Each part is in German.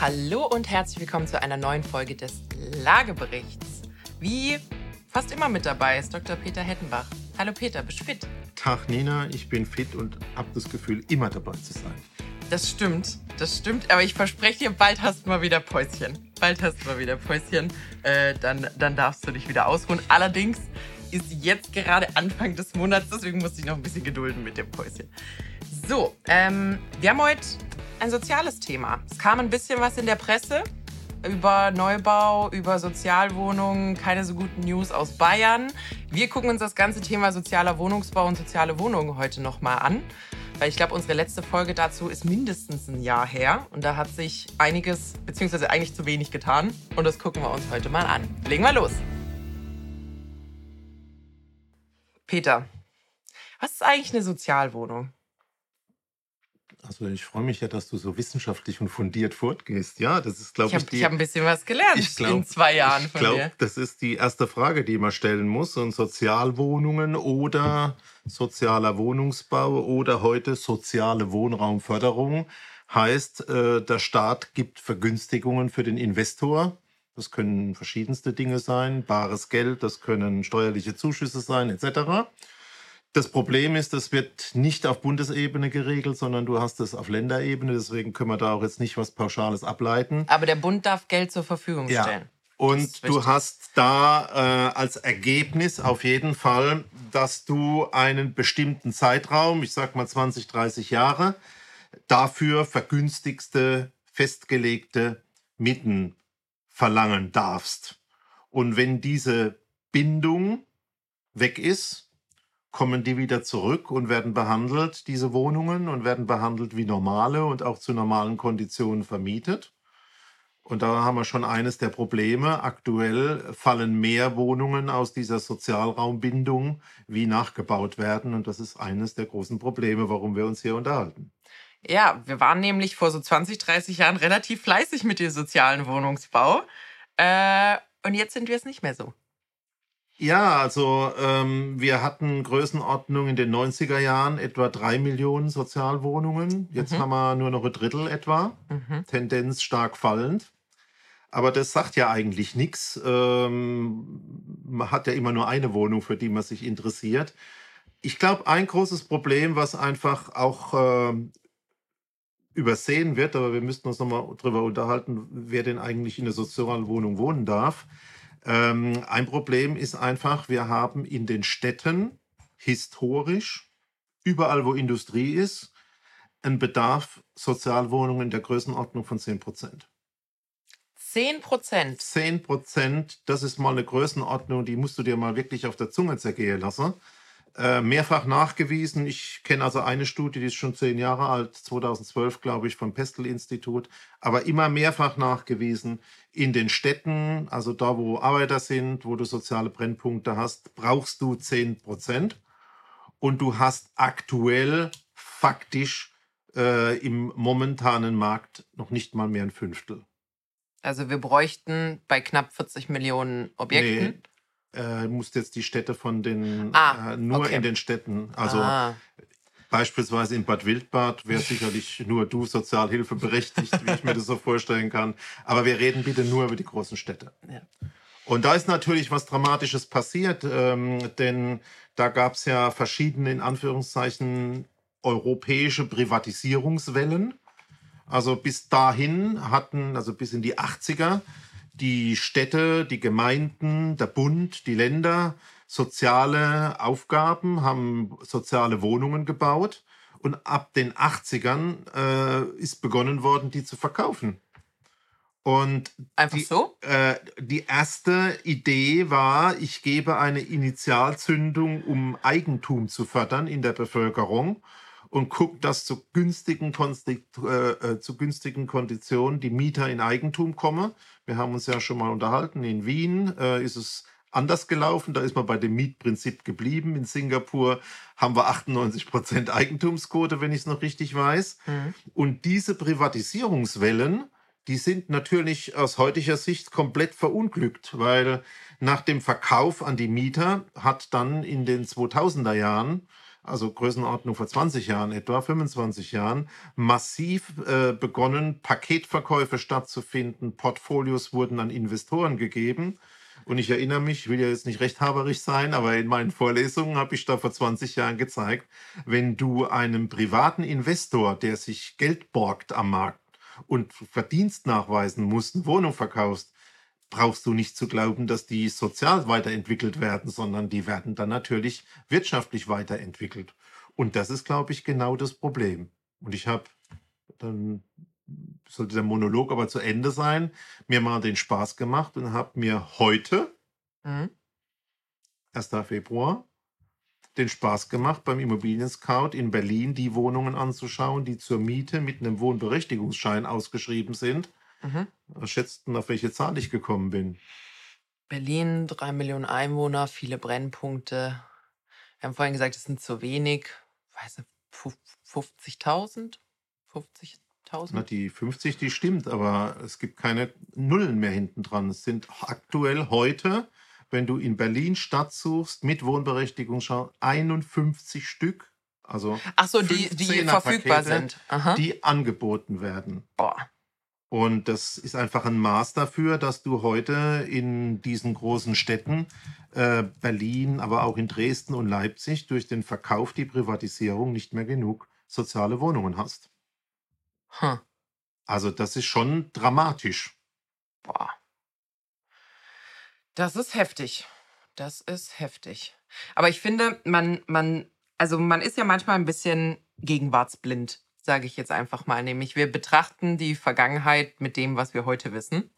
Hallo und herzlich willkommen zu einer neuen Folge des Lageberichts. Wie fast immer mit dabei ist Dr. Peter Hettenbach. Hallo Peter, bist du fit? Tag Nina, ich bin fit und habe das Gefühl, immer dabei zu sein. Das stimmt, das stimmt. Aber ich verspreche dir, bald hast du mal wieder Päuschen. Bald hast du mal wieder Päuschen. Äh, dann, dann darfst du dich wieder ausruhen. Allerdings ist jetzt gerade Anfang des Monats, deswegen muss ich noch ein bisschen gedulden mit dem Päuschen. So, ähm, wir haben heute ein soziales Thema. Es kam ein bisschen was in der Presse über Neubau, über Sozialwohnungen, keine so guten News aus Bayern. Wir gucken uns das ganze Thema sozialer Wohnungsbau und soziale Wohnungen heute nochmal an. Weil ich glaube, unsere letzte Folge dazu ist mindestens ein Jahr her. Und da hat sich einiges, beziehungsweise eigentlich zu wenig getan. Und das gucken wir uns heute mal an. Legen wir los. Peter, was ist eigentlich eine Sozialwohnung? Also ich freue mich ja, dass du so wissenschaftlich und fundiert fortgehst. Ja, das ist, glaube ich, ich, hab, ich habe ein bisschen was gelernt ich glaub, in zwei Jahren ich glaube, das ist die erste Frage, die man stellen muss. Und Sozialwohnungen oder sozialer Wohnungsbau oder heute soziale Wohnraumförderung heißt, äh, der Staat gibt Vergünstigungen für den Investor. Das können verschiedenste Dinge sein, bares Geld, das können steuerliche Zuschüsse sein, etc. Das Problem ist, das wird nicht auf Bundesebene geregelt, sondern du hast es auf Länderebene. Deswegen können wir da auch jetzt nicht was Pauschales ableiten. Aber der Bund darf Geld zur Verfügung stellen. Ja. Und du hast da äh, als Ergebnis auf jeden Fall, dass du einen bestimmten Zeitraum, ich sag mal 20, 30 Jahre, dafür vergünstigste, festgelegte Mieten verlangen darfst. Und wenn diese Bindung weg ist, kommen die wieder zurück und werden behandelt, diese Wohnungen, und werden behandelt wie normale und auch zu normalen Konditionen vermietet. Und da haben wir schon eines der Probleme. Aktuell fallen mehr Wohnungen aus dieser Sozialraumbindung, wie nachgebaut werden. Und das ist eines der großen Probleme, warum wir uns hier unterhalten. Ja, wir waren nämlich vor so 20, 30 Jahren relativ fleißig mit dem sozialen Wohnungsbau. Äh, und jetzt sind wir es nicht mehr so. Ja, also ähm, wir hatten Größenordnung in den 90er Jahren etwa drei Millionen Sozialwohnungen. Jetzt mhm. haben wir nur noch ein Drittel etwa. Mhm. Tendenz stark fallend. Aber das sagt ja eigentlich nichts. Ähm, man hat ja immer nur eine Wohnung, für die man sich interessiert. Ich glaube, ein großes Problem, was einfach auch äh, übersehen wird, aber wir müssten uns nochmal darüber unterhalten, wer denn eigentlich in der sozialen Wohnung wohnen darf ähm, ein Problem ist einfach, wir haben in den Städten historisch, überall wo Industrie ist, einen Bedarf Sozialwohnungen der Größenordnung von 10 Prozent. 10 Prozent? 10 Prozent, das ist mal eine Größenordnung, die musst du dir mal wirklich auf der Zunge zergehen lassen. Äh, mehrfach nachgewiesen. Ich kenne also eine Studie, die ist schon zehn Jahre alt, 2012, glaube ich, vom Pestel-Institut, aber immer mehrfach nachgewiesen. In den Städten, also da, wo Arbeiter sind, wo du soziale Brennpunkte hast, brauchst du 10 Prozent. Und du hast aktuell faktisch äh, im momentanen Markt noch nicht mal mehr ein Fünftel. Also wir bräuchten bei knapp 40 Millionen Objekten. Nee äh, musst jetzt die Städte von den, ah, äh, nur okay. in den Städten, also ah. beispielsweise in Bad Wildbad wäre sicherlich nur du Sozialhilfe berechtigt, wie ich mir das so vorstellen kann. Aber wir reden bitte nur über die großen Städte. Ja. Und da ist natürlich was Dramatisches passiert, ähm, denn da gab es ja verschiedene, in Anführungszeichen, europäische Privatisierungswellen. Also bis dahin hatten, also bis in die 80er, die Städte, die Gemeinden, der Bund, die Länder soziale Aufgaben, haben soziale Wohnungen gebaut. Und ab den 80ern äh, ist begonnen worden, die zu verkaufen. Und Einfach die, so? Äh, die erste Idee war, ich gebe eine Initialzündung, um Eigentum zu fördern in der Bevölkerung und guckt, dass zu günstigen, äh, äh, zu günstigen Konditionen die Mieter in Eigentum kommen. Wir haben uns ja schon mal unterhalten. In Wien äh, ist es anders gelaufen. Da ist man bei dem Mietprinzip geblieben. In Singapur haben wir 98 Prozent Eigentumsquote, wenn ich es noch richtig weiß. Mhm. Und diese Privatisierungswellen, die sind natürlich aus heutiger Sicht komplett verunglückt, weil nach dem Verkauf an die Mieter hat dann in den 2000er Jahren also Größenordnung vor 20 Jahren, etwa 25 Jahren, massiv äh, begonnen, Paketverkäufe stattzufinden, Portfolios wurden an Investoren gegeben. Und ich erinnere mich, ich will ja jetzt nicht rechthaberisch sein, aber in meinen Vorlesungen habe ich da vor 20 Jahren gezeigt, wenn du einem privaten Investor, der sich Geld borgt am Markt und Verdienst nachweisen muss, eine Wohnung verkaufst, brauchst du nicht zu glauben, dass die sozial weiterentwickelt werden, sondern die werden dann natürlich wirtschaftlich weiterentwickelt. Und das ist, glaube ich, genau das Problem. Und ich habe, dann sollte der Monolog aber zu Ende sein, mir mal den Spaß gemacht und habe mir heute, mhm. 1. Februar, den Spaß gemacht, beim Immobilien Scout in Berlin die Wohnungen anzuschauen, die zur Miete mit einem Wohnberechtigungsschein ausgeschrieben sind Mhm. Was schätzt denn, auf welche Zahl ich gekommen bin? Berlin, drei Millionen Einwohner, viele Brennpunkte. Wir haben vorhin gesagt, es sind zu wenig. Weiß nicht, 50.000? 50.000? Na, die 50, die stimmt, aber es gibt keine Nullen mehr hinten dran. Es sind aktuell heute, wenn du in Berlin Stadt suchst, mit Wohnberechtigung 51 Stück. Also Ach so, die, die verfügbar Pakete, sind. Aha. Die angeboten werden. Boah. Und das ist einfach ein Maß dafür, dass du heute in diesen großen Städten, äh, Berlin, aber auch in Dresden und Leipzig, durch den Verkauf, die Privatisierung nicht mehr genug soziale Wohnungen hast. Hm. Also das ist schon dramatisch. Boah. Das ist heftig. Das ist heftig. Aber ich finde, man, man, also man ist ja manchmal ein bisschen gegenwartsblind sage ich jetzt einfach mal. Nämlich wir betrachten die Vergangenheit mit dem, was wir heute wissen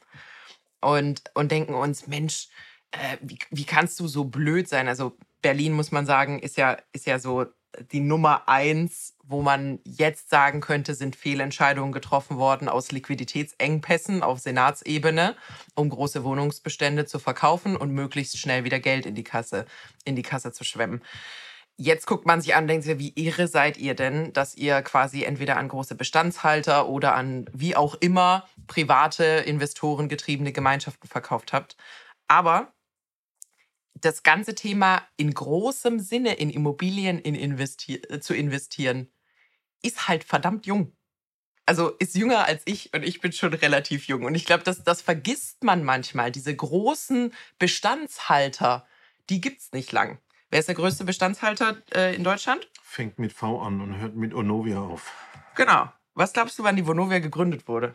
und, und denken uns, Mensch, äh, wie, wie kannst du so blöd sein? Also Berlin, muss man sagen, ist ja, ist ja so die Nummer eins, wo man jetzt sagen könnte, sind Fehlentscheidungen getroffen worden aus Liquiditätsengpässen auf Senatsebene, um große Wohnungsbestände zu verkaufen und möglichst schnell wieder Geld in die Kasse, in die Kasse zu schwemmen. Jetzt guckt man sich an und denkt sich, wie irre seid ihr denn, dass ihr quasi entweder an große Bestandshalter oder an wie auch immer private Investoren getriebene Gemeinschaften verkauft habt. Aber das ganze Thema in großem Sinne in Immobilien in investi äh, zu investieren, ist halt verdammt jung. Also ist jünger als ich und ich bin schon relativ jung. Und ich glaube, das, das vergisst man manchmal. Diese großen Bestandshalter, die gibt es nicht lang. Wer ist der größte Bestandshalter äh, in Deutschland? Fängt mit V an und hört mit Onovia auf. Genau. Was glaubst du, wann die Vonovia gegründet wurde?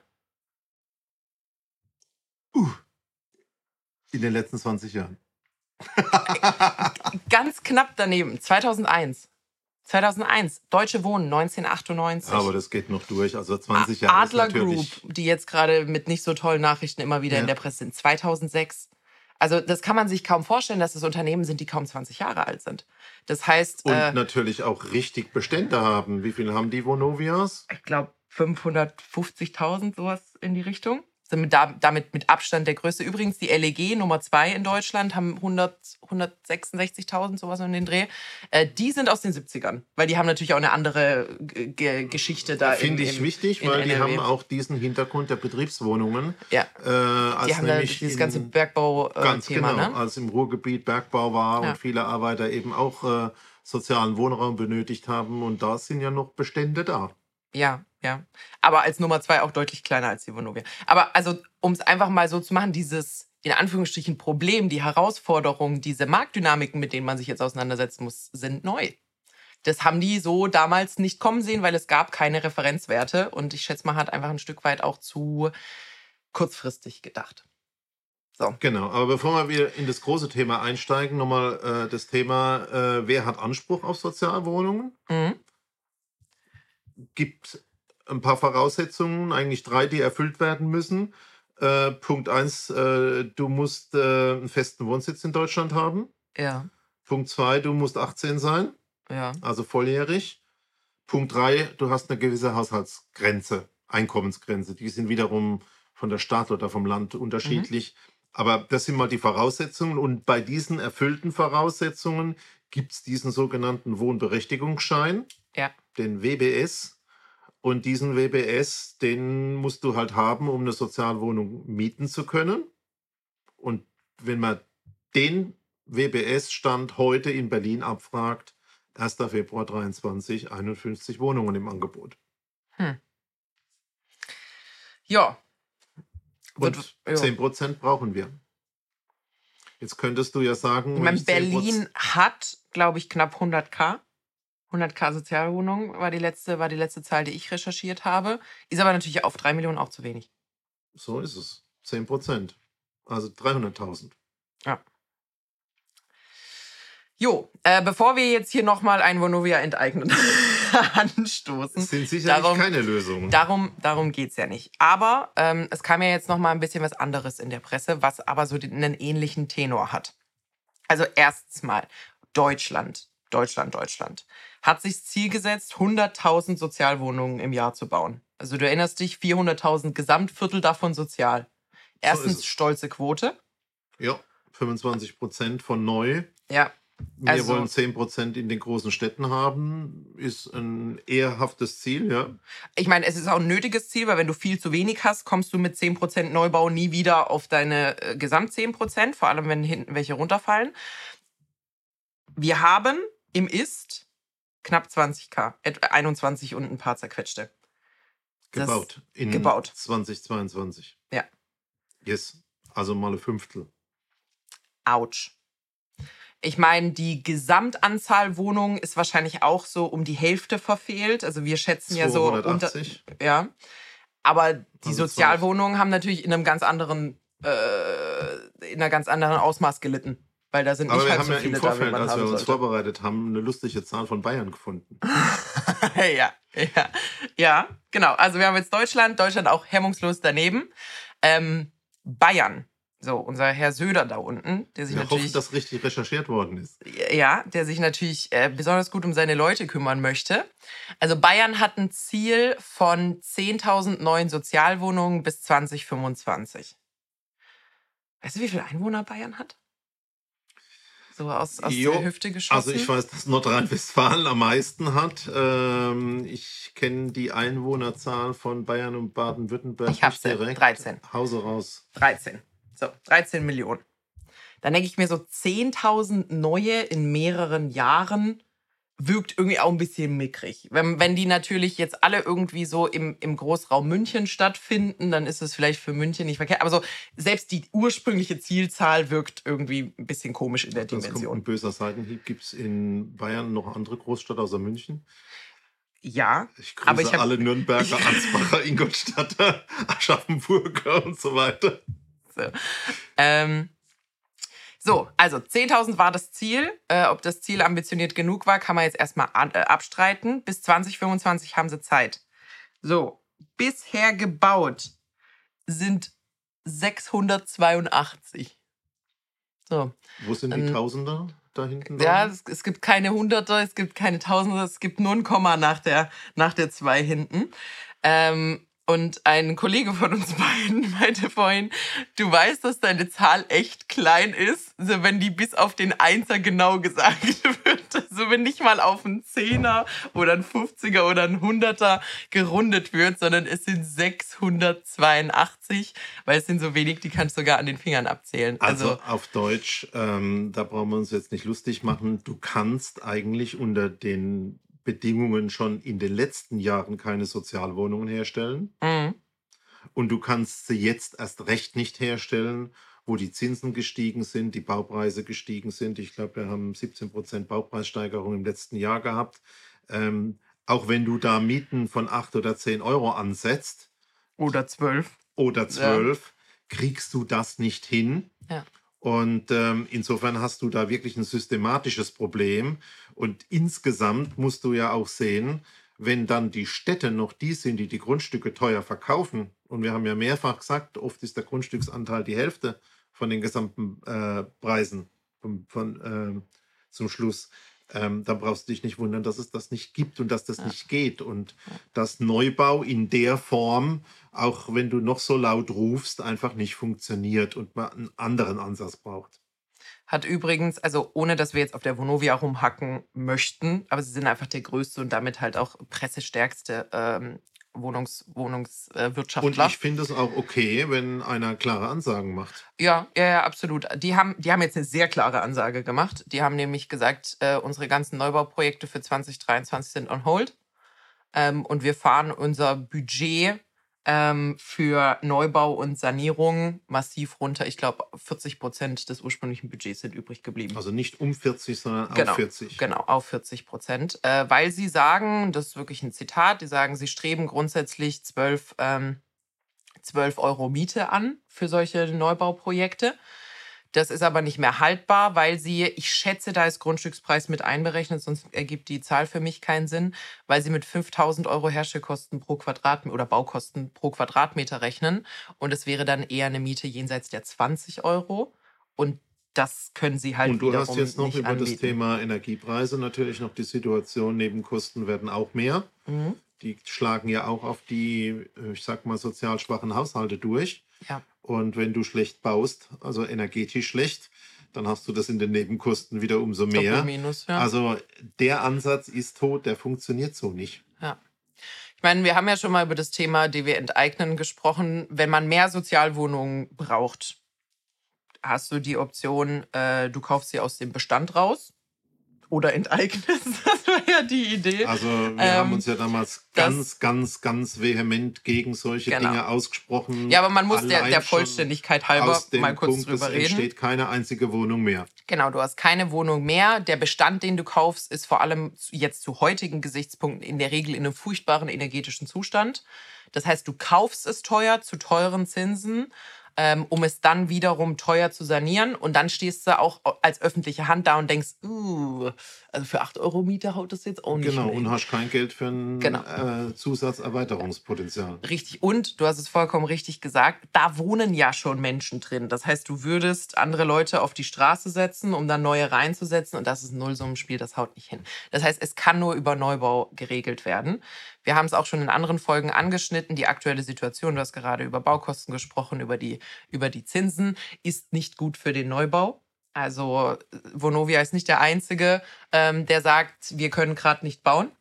Uh, in den letzten 20 Jahren. Ganz knapp daneben, 2001. 2001, Deutsche Wohnen, 1998. Aber das geht noch durch, also 20 Jahre. Adler Group, die jetzt gerade mit nicht so tollen Nachrichten immer wieder ja. in der Presse sind, 2006. Also das kann man sich kaum vorstellen, dass es Unternehmen sind, die kaum 20 Jahre alt sind. Das heißt. Und äh, natürlich auch richtig Bestände haben. Wie viel haben die Vonovias? Ich glaube 550.000, sowas in die Richtung sind damit mit Abstand der größte. Übrigens, die LEG Nummer 2 in Deutschland haben 166.000, sowas in den Dreh. Äh, die sind aus den 70ern, weil die haben natürlich auch eine andere G Geschichte da. Finde ich wichtig, weil NRW. die haben auch diesen Hintergrund der Betriebswohnungen. Ja. Äh, als die haben da dieses ganze Bergbau-Thema. Äh, ganz genau, ne? als im Ruhrgebiet Bergbau war ja. und viele Arbeiter eben auch äh, sozialen Wohnraum benötigt haben. Und da sind ja noch Bestände da. Ja, ja. Aber als Nummer zwei auch deutlich kleiner als die Vonovia. Aber also, um es einfach mal so zu machen, dieses in Anführungsstrichen Problem, die Herausforderungen, diese Marktdynamiken, mit denen man sich jetzt auseinandersetzen muss, sind neu. Das haben die so damals nicht kommen sehen, weil es gab keine Referenzwerte. Und ich schätze mal, hat einfach ein Stück weit auch zu kurzfristig gedacht. So. Genau, aber bevor wir in das große Thema einsteigen, nochmal äh, das Thema, äh, wer hat Anspruch auf Sozialwohnungen? Mhm. Gibt ein paar Voraussetzungen, eigentlich drei, die erfüllt werden müssen. Äh, Punkt eins, äh, du musst äh, einen festen Wohnsitz in Deutschland haben. Ja. Punkt zwei, du musst 18 sein. Ja. Also volljährig. Punkt drei, du hast eine gewisse Haushaltsgrenze, Einkommensgrenze. Die sind wiederum von der Stadt oder vom Land unterschiedlich. Mhm. Aber das sind mal die Voraussetzungen. Und bei diesen erfüllten Voraussetzungen gibt es diesen sogenannten Wohnberechtigungsschein, ja. den WBS. Und diesen WBS, den musst du halt haben, um eine Sozialwohnung mieten zu können. Und wenn man den WBS-Stand heute in Berlin abfragt, 1. Februar 23 51 Wohnungen im Angebot. Hm. Ja. Und ja. 10% brauchen wir. Jetzt könntest du ja sagen. Ich meine, Berlin hat, glaube ich, knapp 100k. 100k Sozialwohnungen war die, letzte, war die letzte Zahl, die ich recherchiert habe. Ist aber natürlich auf 3 Millionen auch zu wenig. So ist es. 10% Also 300.000. Ja. Jo, äh, bevor wir jetzt hier nochmal ein Vonovia enteignen anstoßen. Das sind sicherlich darum, keine Lösungen. Darum, darum geht es ja nicht. Aber ähm, es kam ja jetzt nochmal ein bisschen was anderes in der Presse, was aber so einen ähnlichen Tenor hat. Also erstens mal Deutschland, Deutschland, Deutschland hat sich das Ziel gesetzt, 100.000 Sozialwohnungen im Jahr zu bauen. Also du erinnerst dich, 400.000 Gesamtviertel davon sozial. Erstens so stolze Quote. Ja, 25 Prozent von neu. Ja, wir also, wollen 10% in den großen Städten haben, ist ein ehrhaftes Ziel, ja. Ich meine, es ist auch ein nötiges Ziel, weil wenn du viel zu wenig hast, kommst du mit 10% Neubau nie wieder auf deine äh, Gesamt 10%, vor allem wenn hinten welche runterfallen. Wir haben im Ist knapp 20k, etwa 21 und ein paar zerquetschte. Gebaut. In gebaut. 2022. Ja. Yes. Also mal ein Fünftel. Autsch. Ich meine, die Gesamtanzahl Wohnungen ist wahrscheinlich auch so um die Hälfte verfehlt. Also wir schätzen 280. ja so unter, ja. Aber die also Sozialwohnungen haben natürlich in einem ganz anderen, äh, in einer ganz anderen Ausmaß gelitten. Weil da sind Aber nicht wir halt haben so ja im Vorfeld, da, als wir uns sollte. vorbereitet haben, eine lustige Zahl von Bayern gefunden. ja, ja, ja, genau. Also wir haben jetzt Deutschland, Deutschland auch hemmungslos daneben. Ähm, Bayern so, unser Herr Söder da unten, der sich Wir natürlich. Hoffen, dass richtig recherchiert worden ist. Ja, der sich natürlich äh, besonders gut um seine Leute kümmern möchte. Also Bayern hat ein Ziel von 10.000 neuen Sozialwohnungen bis 2025. Weißt du, wie viele Einwohner Bayern hat? So aus, aus jo, der Hüfte geschossen? Also ich weiß, dass Nordrhein-Westfalen am meisten hat. Ähm, ich kenne die Einwohnerzahl von Bayern und Baden-Württemberg. Ich habe direkt. 13. Hause raus. 13. So, 13 Millionen. Dann denke ich mir so 10.000 neue in mehreren Jahren wirkt irgendwie auch ein bisschen mickrig. Wenn, wenn die natürlich jetzt alle irgendwie so im, im Großraum München stattfinden, dann ist es vielleicht für München nicht verkehrt. Aber so selbst die ursprüngliche Zielzahl wirkt irgendwie ein bisschen komisch in der das Dimension. Kommt ein böser Seitenhieb. Gibt es in Bayern noch andere Großstädte außer München? Ja, ich grüße aber ich hab, alle Nürnberger, Ansbacher, Ingolstadter, Aschaffenburger und so weiter. So, ähm, so also 10.000 war das Ziel. Äh, ob das Ziel ambitioniert genug war, kann man jetzt erstmal an, äh, abstreiten. Bis 2025 haben sie Zeit. So, bisher gebaut sind 682. So. Wo sind die ähm, Tausender da hinten? Ja, es, es, gibt keine Hunderter, es gibt keine Tausender, es gibt nur ein Komma nach der, nach der zwei hinten. Ähm, und ein Kollege von uns beiden meinte vorhin, du weißt, dass deine Zahl echt klein ist, also wenn die bis auf den Einser genau gesagt wird. Also wenn nicht mal auf einen Zehner oder ein 50er oder ein Hunderter gerundet wird, sondern es sind 682, weil es sind so wenig, die kannst du sogar an den Fingern abzählen. Also, also auf Deutsch, ähm, da brauchen wir uns jetzt nicht lustig machen. Du kannst eigentlich unter den Bedingungen schon in den letzten Jahren keine Sozialwohnungen herstellen. Mhm. Und du kannst sie jetzt erst recht nicht herstellen, wo die Zinsen gestiegen sind, die Baupreise gestiegen sind. Ich glaube, wir haben 17 Prozent Baupreissteigerung im letzten Jahr gehabt. Ähm, auch wenn du da Mieten von 8 oder 10 Euro ansetzt. Oder 12. Oder 12, ja. kriegst du das nicht hin. Ja. Und ähm, insofern hast du da wirklich ein systematisches Problem. Und insgesamt musst du ja auch sehen, wenn dann die Städte noch die sind, die die Grundstücke teuer verkaufen, und wir haben ja mehrfach gesagt, oft ist der Grundstücksanteil die Hälfte von den gesamten äh, Preisen von, von äh, zum Schluss, ähm, dann brauchst du dich nicht wundern, dass es das nicht gibt und dass das ja. nicht geht. Und dass Neubau in der Form, auch wenn du noch so laut rufst, einfach nicht funktioniert und man einen anderen Ansatz braucht. Hat übrigens, also ohne dass wir jetzt auf der Vonovia rumhacken möchten, aber sie sind einfach der größte und damit halt auch pressestärkste ähm, Wohnungs, Wohnungswirtschaftler. Und ich finde es auch okay, wenn einer klare Ansagen macht. Ja, ja, ja, absolut. Die haben, die haben jetzt eine sehr klare Ansage gemacht. Die haben nämlich gesagt, äh, unsere ganzen Neubauprojekte für 2023 sind on hold. Ähm, und wir fahren unser Budget ähm, für Neubau und Sanierung massiv runter. Ich glaube, 40 Prozent des ursprünglichen Budgets sind übrig geblieben. Also nicht um 40, sondern genau, auf 40. Genau, auf 40 Prozent. Äh, weil sie sagen, das ist wirklich ein Zitat, die sagen, sie streben grundsätzlich 12, ähm, 12 Euro Miete an für solche Neubauprojekte. Das ist aber nicht mehr haltbar, weil sie, ich schätze, da ist Grundstückspreis mit einberechnet, sonst ergibt die Zahl für mich keinen Sinn, weil sie mit 5000 Euro Herstellkosten pro Quadratmeter oder Baukosten pro Quadratmeter rechnen. Und es wäre dann eher eine Miete jenseits der 20 Euro. Und das können sie halt Und du hast jetzt noch über anbieten. das Thema Energiepreise natürlich noch die Situation, Nebenkosten werden auch mehr. Mhm. Die schlagen ja auch auf die, ich sag mal, sozial schwachen Haushalte durch. Ja. Und wenn du schlecht baust, also energetisch schlecht, dann hast du das in den Nebenkosten wieder umso mehr. Minus, ja. Also der Ansatz ist tot, der funktioniert so nicht. Ja. Ich meine, wir haben ja schon mal über das Thema, die wir enteignen, gesprochen. Wenn man mehr Sozialwohnungen braucht, hast du die Option, äh, du kaufst sie aus dem Bestand raus oder enteignest. Das war ja die Idee. Also wir ähm, haben uns ja damals ganz, ganz, ganz vehement gegen solche genau. Dinge ausgesprochen. Ja, aber man muss der, der Vollständigkeit halber mal kurz Punkt, drüber reden. Es entsteht keine einzige Wohnung mehr. Genau, du hast keine Wohnung mehr. Der Bestand, den du kaufst, ist vor allem jetzt zu heutigen Gesichtspunkten in der Regel in einem furchtbaren energetischen Zustand. Das heißt, du kaufst es teuer zu teuren Zinsen ähm, um es dann wiederum teuer zu sanieren. Und dann stehst du auch als öffentliche Hand da und denkst, uh, also für 8 Euro Miete haut das jetzt auch nicht Genau, und hast kein Geld für ein genau. äh, Zusatzerweiterungspotenzial. Richtig, und du hast es vollkommen richtig gesagt, da wohnen ja schon Menschen drin. Das heißt, du würdest andere Leute auf die Straße setzen, um dann neue reinzusetzen. Und das ist ein Nullsummenspiel, das haut nicht hin. Das heißt, es kann nur über Neubau geregelt werden. Wir haben es auch schon in anderen Folgen angeschnitten. Die aktuelle Situation, du hast gerade über Baukosten gesprochen, über die, über die Zinsen, ist nicht gut für den Neubau. Also Vonovia ist nicht der Einzige, ähm, der sagt, wir können gerade nicht bauen.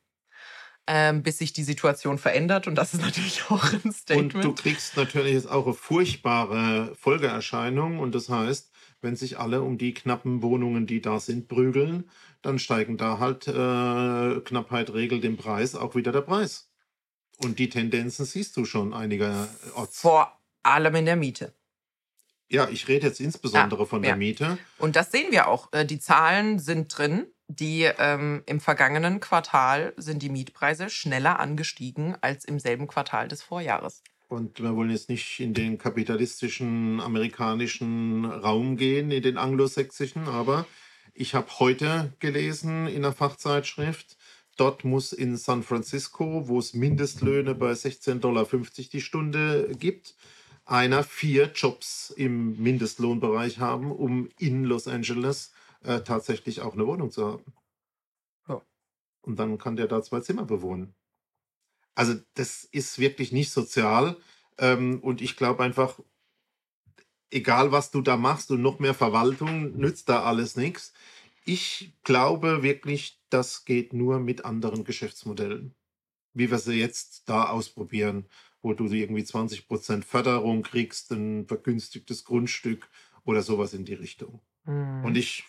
Ähm, bis sich die Situation verändert. Und das ist natürlich auch ein Statement. Und du kriegst natürlich jetzt auch eine furchtbare Folgeerscheinung. Und das heißt, wenn sich alle um die knappen Wohnungen, die da sind, prügeln, dann steigen da halt äh, Knappheit regelt den Preis auch wieder der Preis. Und die Tendenzen siehst du schon einigerorts. Vor allem in der Miete. Ja, ich rede jetzt insbesondere ja, von der ja. Miete. Und das sehen wir auch. Äh, die Zahlen sind drin. Die ähm, im vergangenen Quartal sind die Mietpreise schneller angestiegen als im selben Quartal des Vorjahres. Und wir wollen jetzt nicht in den kapitalistischen amerikanischen Raum gehen, in den anglosächsischen, aber ich habe heute gelesen in einer Fachzeitschrift, dort muss in San Francisco, wo es Mindestlöhne bei 16,50 Dollar die Stunde gibt, einer vier Jobs im Mindestlohnbereich haben, um in Los Angeles äh, tatsächlich auch eine Wohnung zu haben. Ja. Und dann kann der da zwei Zimmer bewohnen. Also das ist wirklich nicht sozial. Ähm, und ich glaube einfach, egal was du da machst und noch mehr Verwaltung, nützt da alles nichts. Ich glaube wirklich, das geht nur mit anderen Geschäftsmodellen, wie wir sie jetzt da ausprobieren, wo du irgendwie 20% Förderung kriegst, ein vergünstigtes Grundstück oder sowas in die Richtung. Mhm. Und ich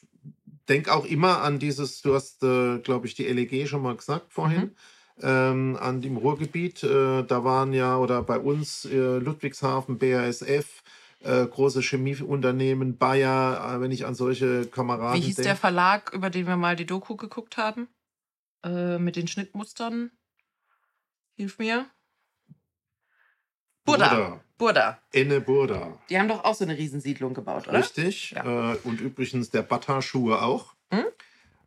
denke auch immer an dieses, du hast, äh, glaube ich, die LEG schon mal gesagt vorhin. Mhm ähm, an dem Ruhrgebiet. Äh, da waren ja, oder bei uns äh, Ludwigshafen, BASF, äh, große Chemieunternehmen, Bayer, äh, wenn ich an solche Kameraden Wie hieß denk. der Verlag, über den wir mal die Doku geguckt haben? Äh, mit den Schnittmustern? Hilf mir. Burda. Burda. Burda. Enne Burda. Die haben doch auch so eine Riesensiedlung gebaut, oder? Richtig. Ja. Äh, und übrigens der Bata-Schuhe auch. Hm?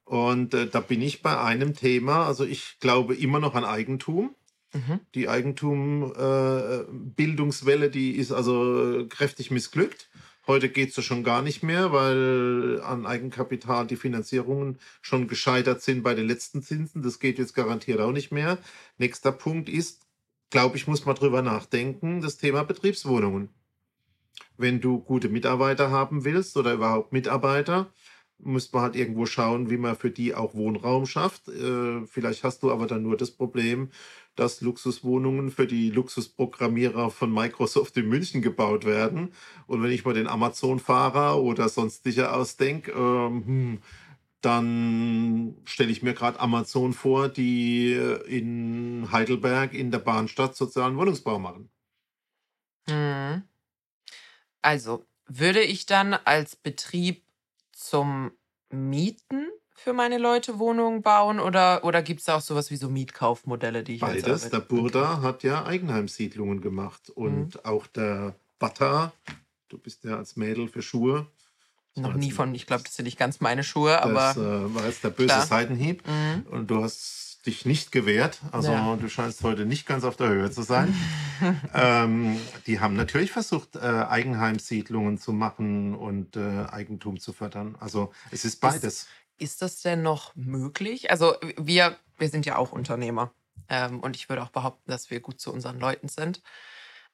Und äh, da bin ich bei einem Thema, also ich glaube immer noch an Eigentum. Mhm. Die Eigentumbildungswelle, äh, die ist also kräftig missglückt. Heute geht es schon gar nicht mehr, weil an Eigenkapital die Finanzierungen schon gescheitert sind bei den letzten Zinsen. Das geht jetzt garantiert auch nicht mehr. Nächster Punkt ist, glaube ich, muss man drüber nachdenken, das Thema Betriebswohnungen. Wenn du gute Mitarbeiter haben willst oder überhaupt Mitarbeiter, muss man halt irgendwo schauen, wie man für die auch Wohnraum schafft. Äh, vielleicht hast du aber dann nur das Problem, dass Luxuswohnungen für die Luxusprogrammierer von Microsoft in München gebaut werden. Und wenn ich mal den Amazon-Fahrer oder sonstige ausdenke, ähm, hm, dann stelle ich mir gerade Amazon vor, die in Heidelberg in der Bahnstadt sozialen Wohnungsbau machen. Hm. Also würde ich dann als Betrieb zum Mieten für meine Leute Wohnungen bauen oder, oder gibt es auch sowas wie so Mietkaufmodelle, die ich Beides. Der Burda hat ja Eigenheimsiedlungen gemacht und mhm. auch der Bata, du bist ja als Mädel für Schuhe. Noch nie von, ich glaube, das sind nicht ganz meine Schuhe, aber. Das äh, war jetzt der böse klar. Seitenhieb mhm. und du hast dich nicht gewehrt. Also ja. du scheinst heute nicht ganz auf der Höhe zu sein. ähm, die haben natürlich versucht, äh, Eigenheimsiedlungen zu machen und äh, Eigentum zu fördern. Also es ist beides. Ist, ist das denn noch möglich? Also wir, wir sind ja auch Unternehmer. Ähm, und ich würde auch behaupten, dass wir gut zu unseren Leuten sind.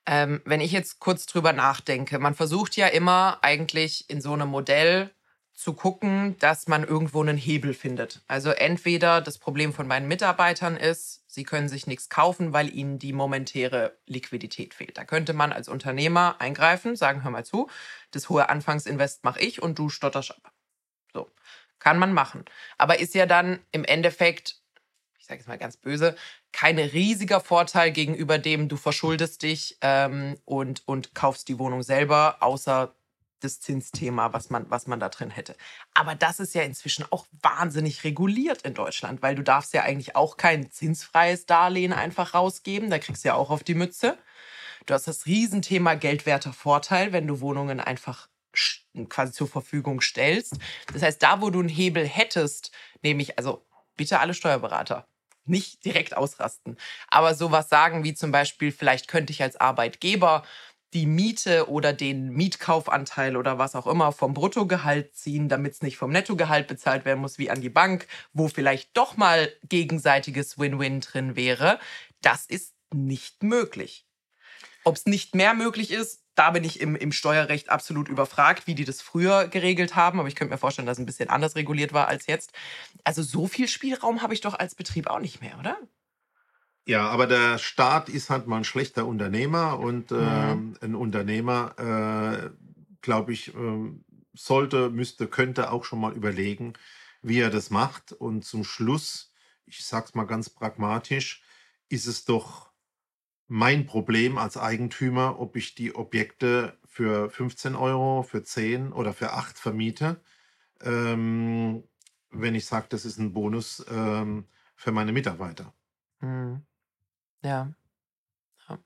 Ähm, wenn ich jetzt kurz drüber nachdenke, man versucht ja immer eigentlich in so einem Modell zu gucken, dass man irgendwo einen Hebel findet. Also entweder das Problem von meinen Mitarbeitern ist, sie können sich nichts kaufen, weil ihnen die momentäre Liquidität fehlt. Da könnte man als Unternehmer eingreifen, sagen, hör mal zu, das hohe Anfangsinvest mache ich und du stotterst ab. So, kann man machen. Aber ist ja dann im Endeffekt, ich sage jetzt mal ganz böse, kein riesiger Vorteil gegenüber dem, du verschuldest dich ähm, und, und kaufst die Wohnung selber, außer das Zinsthema, was man, was man da drin hätte. Aber das ist ja inzwischen auch wahnsinnig reguliert in Deutschland, weil du darfst ja eigentlich auch kein zinsfreies Darlehen einfach rausgeben. Da kriegst du ja auch auf die Mütze. Du hast das Riesenthema geldwerter Vorteil, wenn du Wohnungen einfach quasi zur Verfügung stellst. Das heißt, da, wo du einen Hebel hättest, nämlich, also bitte alle Steuerberater, nicht direkt ausrasten, aber sowas sagen wie zum Beispiel, vielleicht könnte ich als Arbeitgeber die Miete oder den Mietkaufanteil oder was auch immer vom Bruttogehalt ziehen, damit es nicht vom Nettogehalt bezahlt werden muss wie an die Bank, wo vielleicht doch mal gegenseitiges Win-Win drin wäre. Das ist nicht möglich. Ob es nicht mehr möglich ist, da bin ich im, im Steuerrecht absolut überfragt, wie die das früher geregelt haben. Aber ich könnte mir vorstellen, dass es ein bisschen anders reguliert war als jetzt. Also so viel Spielraum habe ich doch als Betrieb auch nicht mehr, oder? Ja, aber der Staat ist halt mal ein schlechter Unternehmer und äh, mhm. ein Unternehmer, äh, glaube ich, äh, sollte, müsste, könnte auch schon mal überlegen, wie er das macht. Und zum Schluss, ich sage es mal ganz pragmatisch, ist es doch mein Problem als Eigentümer, ob ich die Objekte für 15 Euro, für 10 oder für 8 vermiete. Ähm, wenn ich sage, das ist ein Bonus ähm, für meine Mitarbeiter. Mhm. Ja. ja.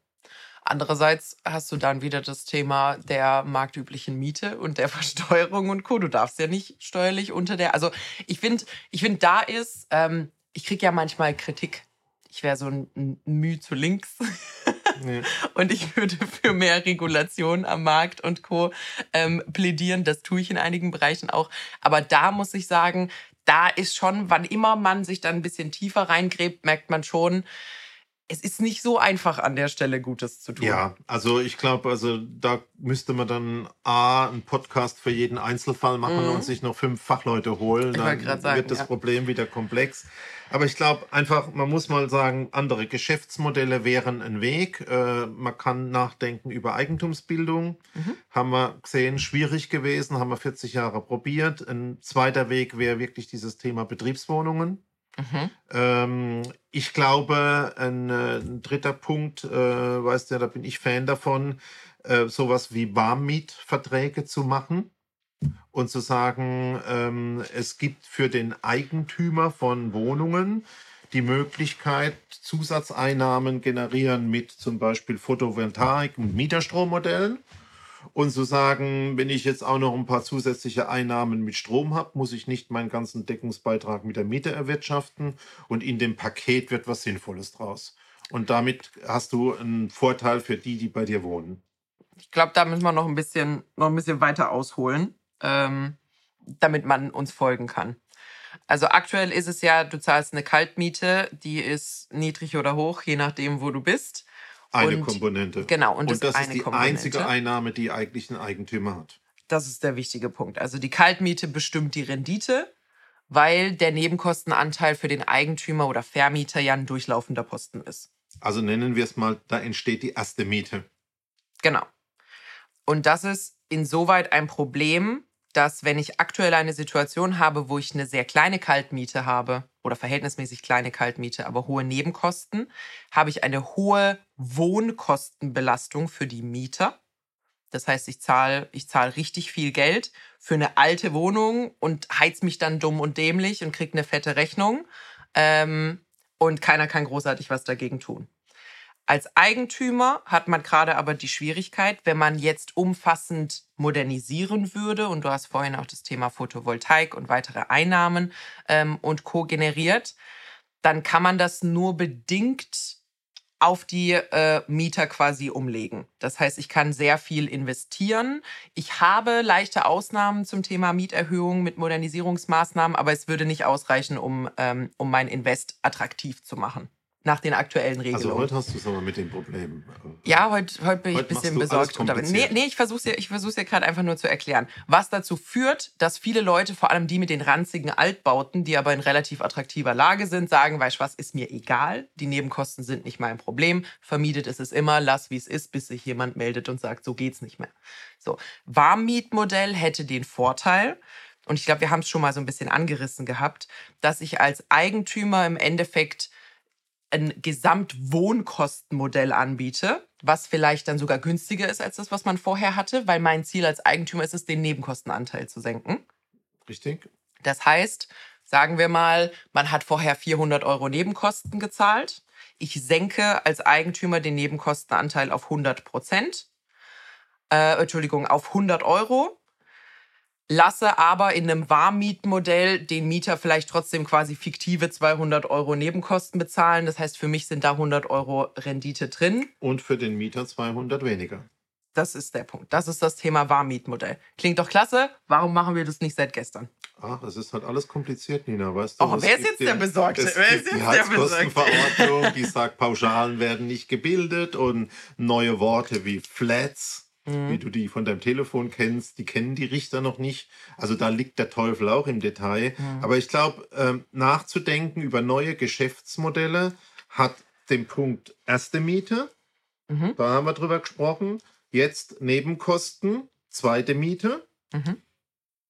Andererseits hast du dann wieder das Thema der marktüblichen Miete und der Versteuerung und Co. Du darfst ja nicht steuerlich unter der. Also ich finde, ich finde, da ist, ähm, ich kriege ja manchmal Kritik. Ich wäre so ein, ein Mühe zu links. Nee. Und ich würde für mehr Regulation am Markt und Co. Ähm, plädieren. Das tue ich in einigen Bereichen auch. Aber da muss ich sagen, da ist schon, wann immer man sich dann ein bisschen tiefer reingräbt, merkt man schon, es ist nicht so einfach an der Stelle Gutes zu tun. Ja, also ich glaube, also da müsste man dann A, einen Podcast für jeden Einzelfall machen mhm. und sich noch fünf Fachleute holen. Dann sagen, wird das ja. Problem wieder komplex. Aber ich glaube einfach, man muss mal sagen, andere Geschäftsmodelle wären ein Weg. Äh, man kann nachdenken über Eigentumsbildung. Mhm. Haben wir gesehen, schwierig gewesen, haben wir 40 Jahre probiert. Ein zweiter Weg wäre wirklich dieses Thema Betriebswohnungen. Mhm. Ähm, ich glaube, ein, äh, ein dritter Punkt, äh, weißt du, da bin ich Fan davon, äh, sowas wie Warmmietverträge zu machen und zu sagen, ähm, es gibt für den Eigentümer von Wohnungen die Möglichkeit, Zusatzeinnahmen generieren mit zum Beispiel Photovoltaik und Mieterstrommodellen. Und zu sagen, wenn ich jetzt auch noch ein paar zusätzliche Einnahmen mit Strom habe, muss ich nicht meinen ganzen Deckungsbeitrag mit der Miete erwirtschaften und in dem Paket wird was Sinnvolles draus. Und damit hast du einen Vorteil für die, die bei dir wohnen. Ich glaube, da müssen wir noch ein bisschen, noch ein bisschen weiter ausholen, ähm, damit man uns folgen kann. Also aktuell ist es ja, du zahlst eine Kaltmiete, die ist niedrig oder hoch, je nachdem, wo du bist. Eine und, Komponente. Genau. Und, und das, das ist die Komponente. einzige Einnahme, die eigentlich ein Eigentümer hat. Das ist der wichtige Punkt. Also die Kaltmiete bestimmt die Rendite, weil der Nebenkostenanteil für den Eigentümer oder Vermieter ja ein durchlaufender Posten ist. Also nennen wir es mal, da entsteht die erste Miete. Genau. Und das ist insoweit ein Problem, dass wenn ich aktuell eine Situation habe, wo ich eine sehr kleine Kaltmiete habe oder verhältnismäßig kleine Kaltmiete, aber hohe Nebenkosten, habe ich eine hohe Wohnkostenbelastung für die Mieter. Das heißt, ich zahle ich zahl richtig viel Geld für eine alte Wohnung und heiz mich dann dumm und dämlich und kriege eine fette Rechnung. Ähm, und keiner kann großartig was dagegen tun. Als Eigentümer hat man gerade aber die Schwierigkeit, wenn man jetzt umfassend modernisieren würde, und du hast vorhin auch das Thema Photovoltaik und weitere Einnahmen ähm, und Co generiert, dann kann man das nur bedingt auf die äh, Mieter quasi umlegen. Das heißt, ich kann sehr viel investieren. Ich habe leichte Ausnahmen zum Thema Mieterhöhung mit Modernisierungsmaßnahmen, aber es würde nicht ausreichen, um, ähm, um mein Invest attraktiv zu machen nach den aktuellen also Regelungen. Also heute hast du es aber mit den Problemen. Äh, ja, heute, heute bin ich ein bisschen besorgt. Nee, nee, ich versuche es ja, ja gerade einfach nur zu erklären. Was dazu führt, dass viele Leute, vor allem die mit den ranzigen Altbauten, die aber in relativ attraktiver Lage sind, sagen, weißt du was, ist mir egal, die Nebenkosten sind nicht mein Problem, vermietet ist es immer, lass wie es ist, bis sich jemand meldet und sagt, so geht's nicht mehr. So, Warmmietmodell hätte den Vorteil, und ich glaube, wir haben es schon mal so ein bisschen angerissen gehabt, dass ich als Eigentümer im Endeffekt ein Gesamtwohnkostenmodell anbiete, was vielleicht dann sogar günstiger ist als das, was man vorher hatte, weil mein Ziel als Eigentümer ist es, den Nebenkostenanteil zu senken. Richtig. Das heißt, sagen wir mal, man hat vorher 400 Euro Nebenkosten gezahlt. Ich senke als Eigentümer den Nebenkostenanteil auf 100 Prozent. Äh, Entschuldigung, auf 100 Euro lasse aber in einem Warmmietmodell den Mieter vielleicht trotzdem quasi fiktive 200 Euro Nebenkosten bezahlen. Das heißt, für mich sind da 100 Euro Rendite drin. Und für den Mieter 200 weniger. Das ist der Punkt. Das ist das Thema Warmmietmodell. Klingt doch klasse. Warum machen wir das nicht seit gestern? Ach, es ist halt alles kompliziert, Nina, weißt du? Oh, wer ist jetzt der Besorgte? Es wer ist jetzt die Heizkostenverordnung, die sagt, Pauschalen werden nicht gebildet und neue Worte wie Flats mhm. wie du die von deinem Telefon kennst, die kennen die Richter noch nicht. Also da liegt der Teufel auch im Detail. Mhm. Aber ich glaube, ähm, nachzudenken über neue Geschäftsmodelle hat den Punkt erste Miete. Mhm. Da haben wir drüber gesprochen. Jetzt Nebenkosten, zweite Miete. Mhm.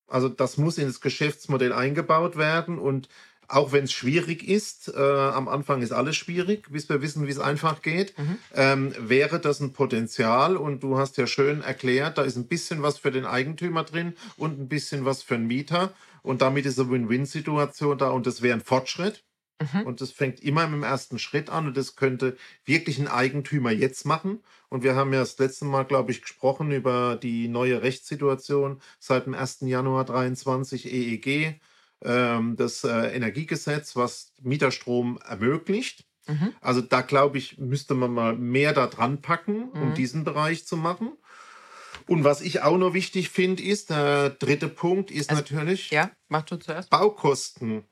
Also das muss in das Geschäftsmodell eingebaut werden und auch wenn es schwierig ist, äh, am Anfang ist alles schwierig, bis wir wissen, wie es einfach geht, mhm. ähm, wäre das ein Potenzial. Und du hast ja schön erklärt, da ist ein bisschen was für den Eigentümer drin und ein bisschen was für den Mieter. Und damit ist eine Win-Win-Situation da und das wäre ein Fortschritt. Mhm. Und das fängt immer mit dem ersten Schritt an und das könnte wirklich ein Eigentümer jetzt machen. Und wir haben ja das letzte Mal, glaube ich, gesprochen über die neue Rechtssituation seit dem 1. Januar 23 EEG das äh, Energiegesetz, was Mieterstrom ermöglicht. Mhm. Also da glaube ich, müsste man mal mehr da dran packen, um mhm. diesen Bereich zu machen. Und was ich auch noch wichtig finde, ist, der dritte Punkt ist also, natürlich ja, mach du zuerst. Baukosten.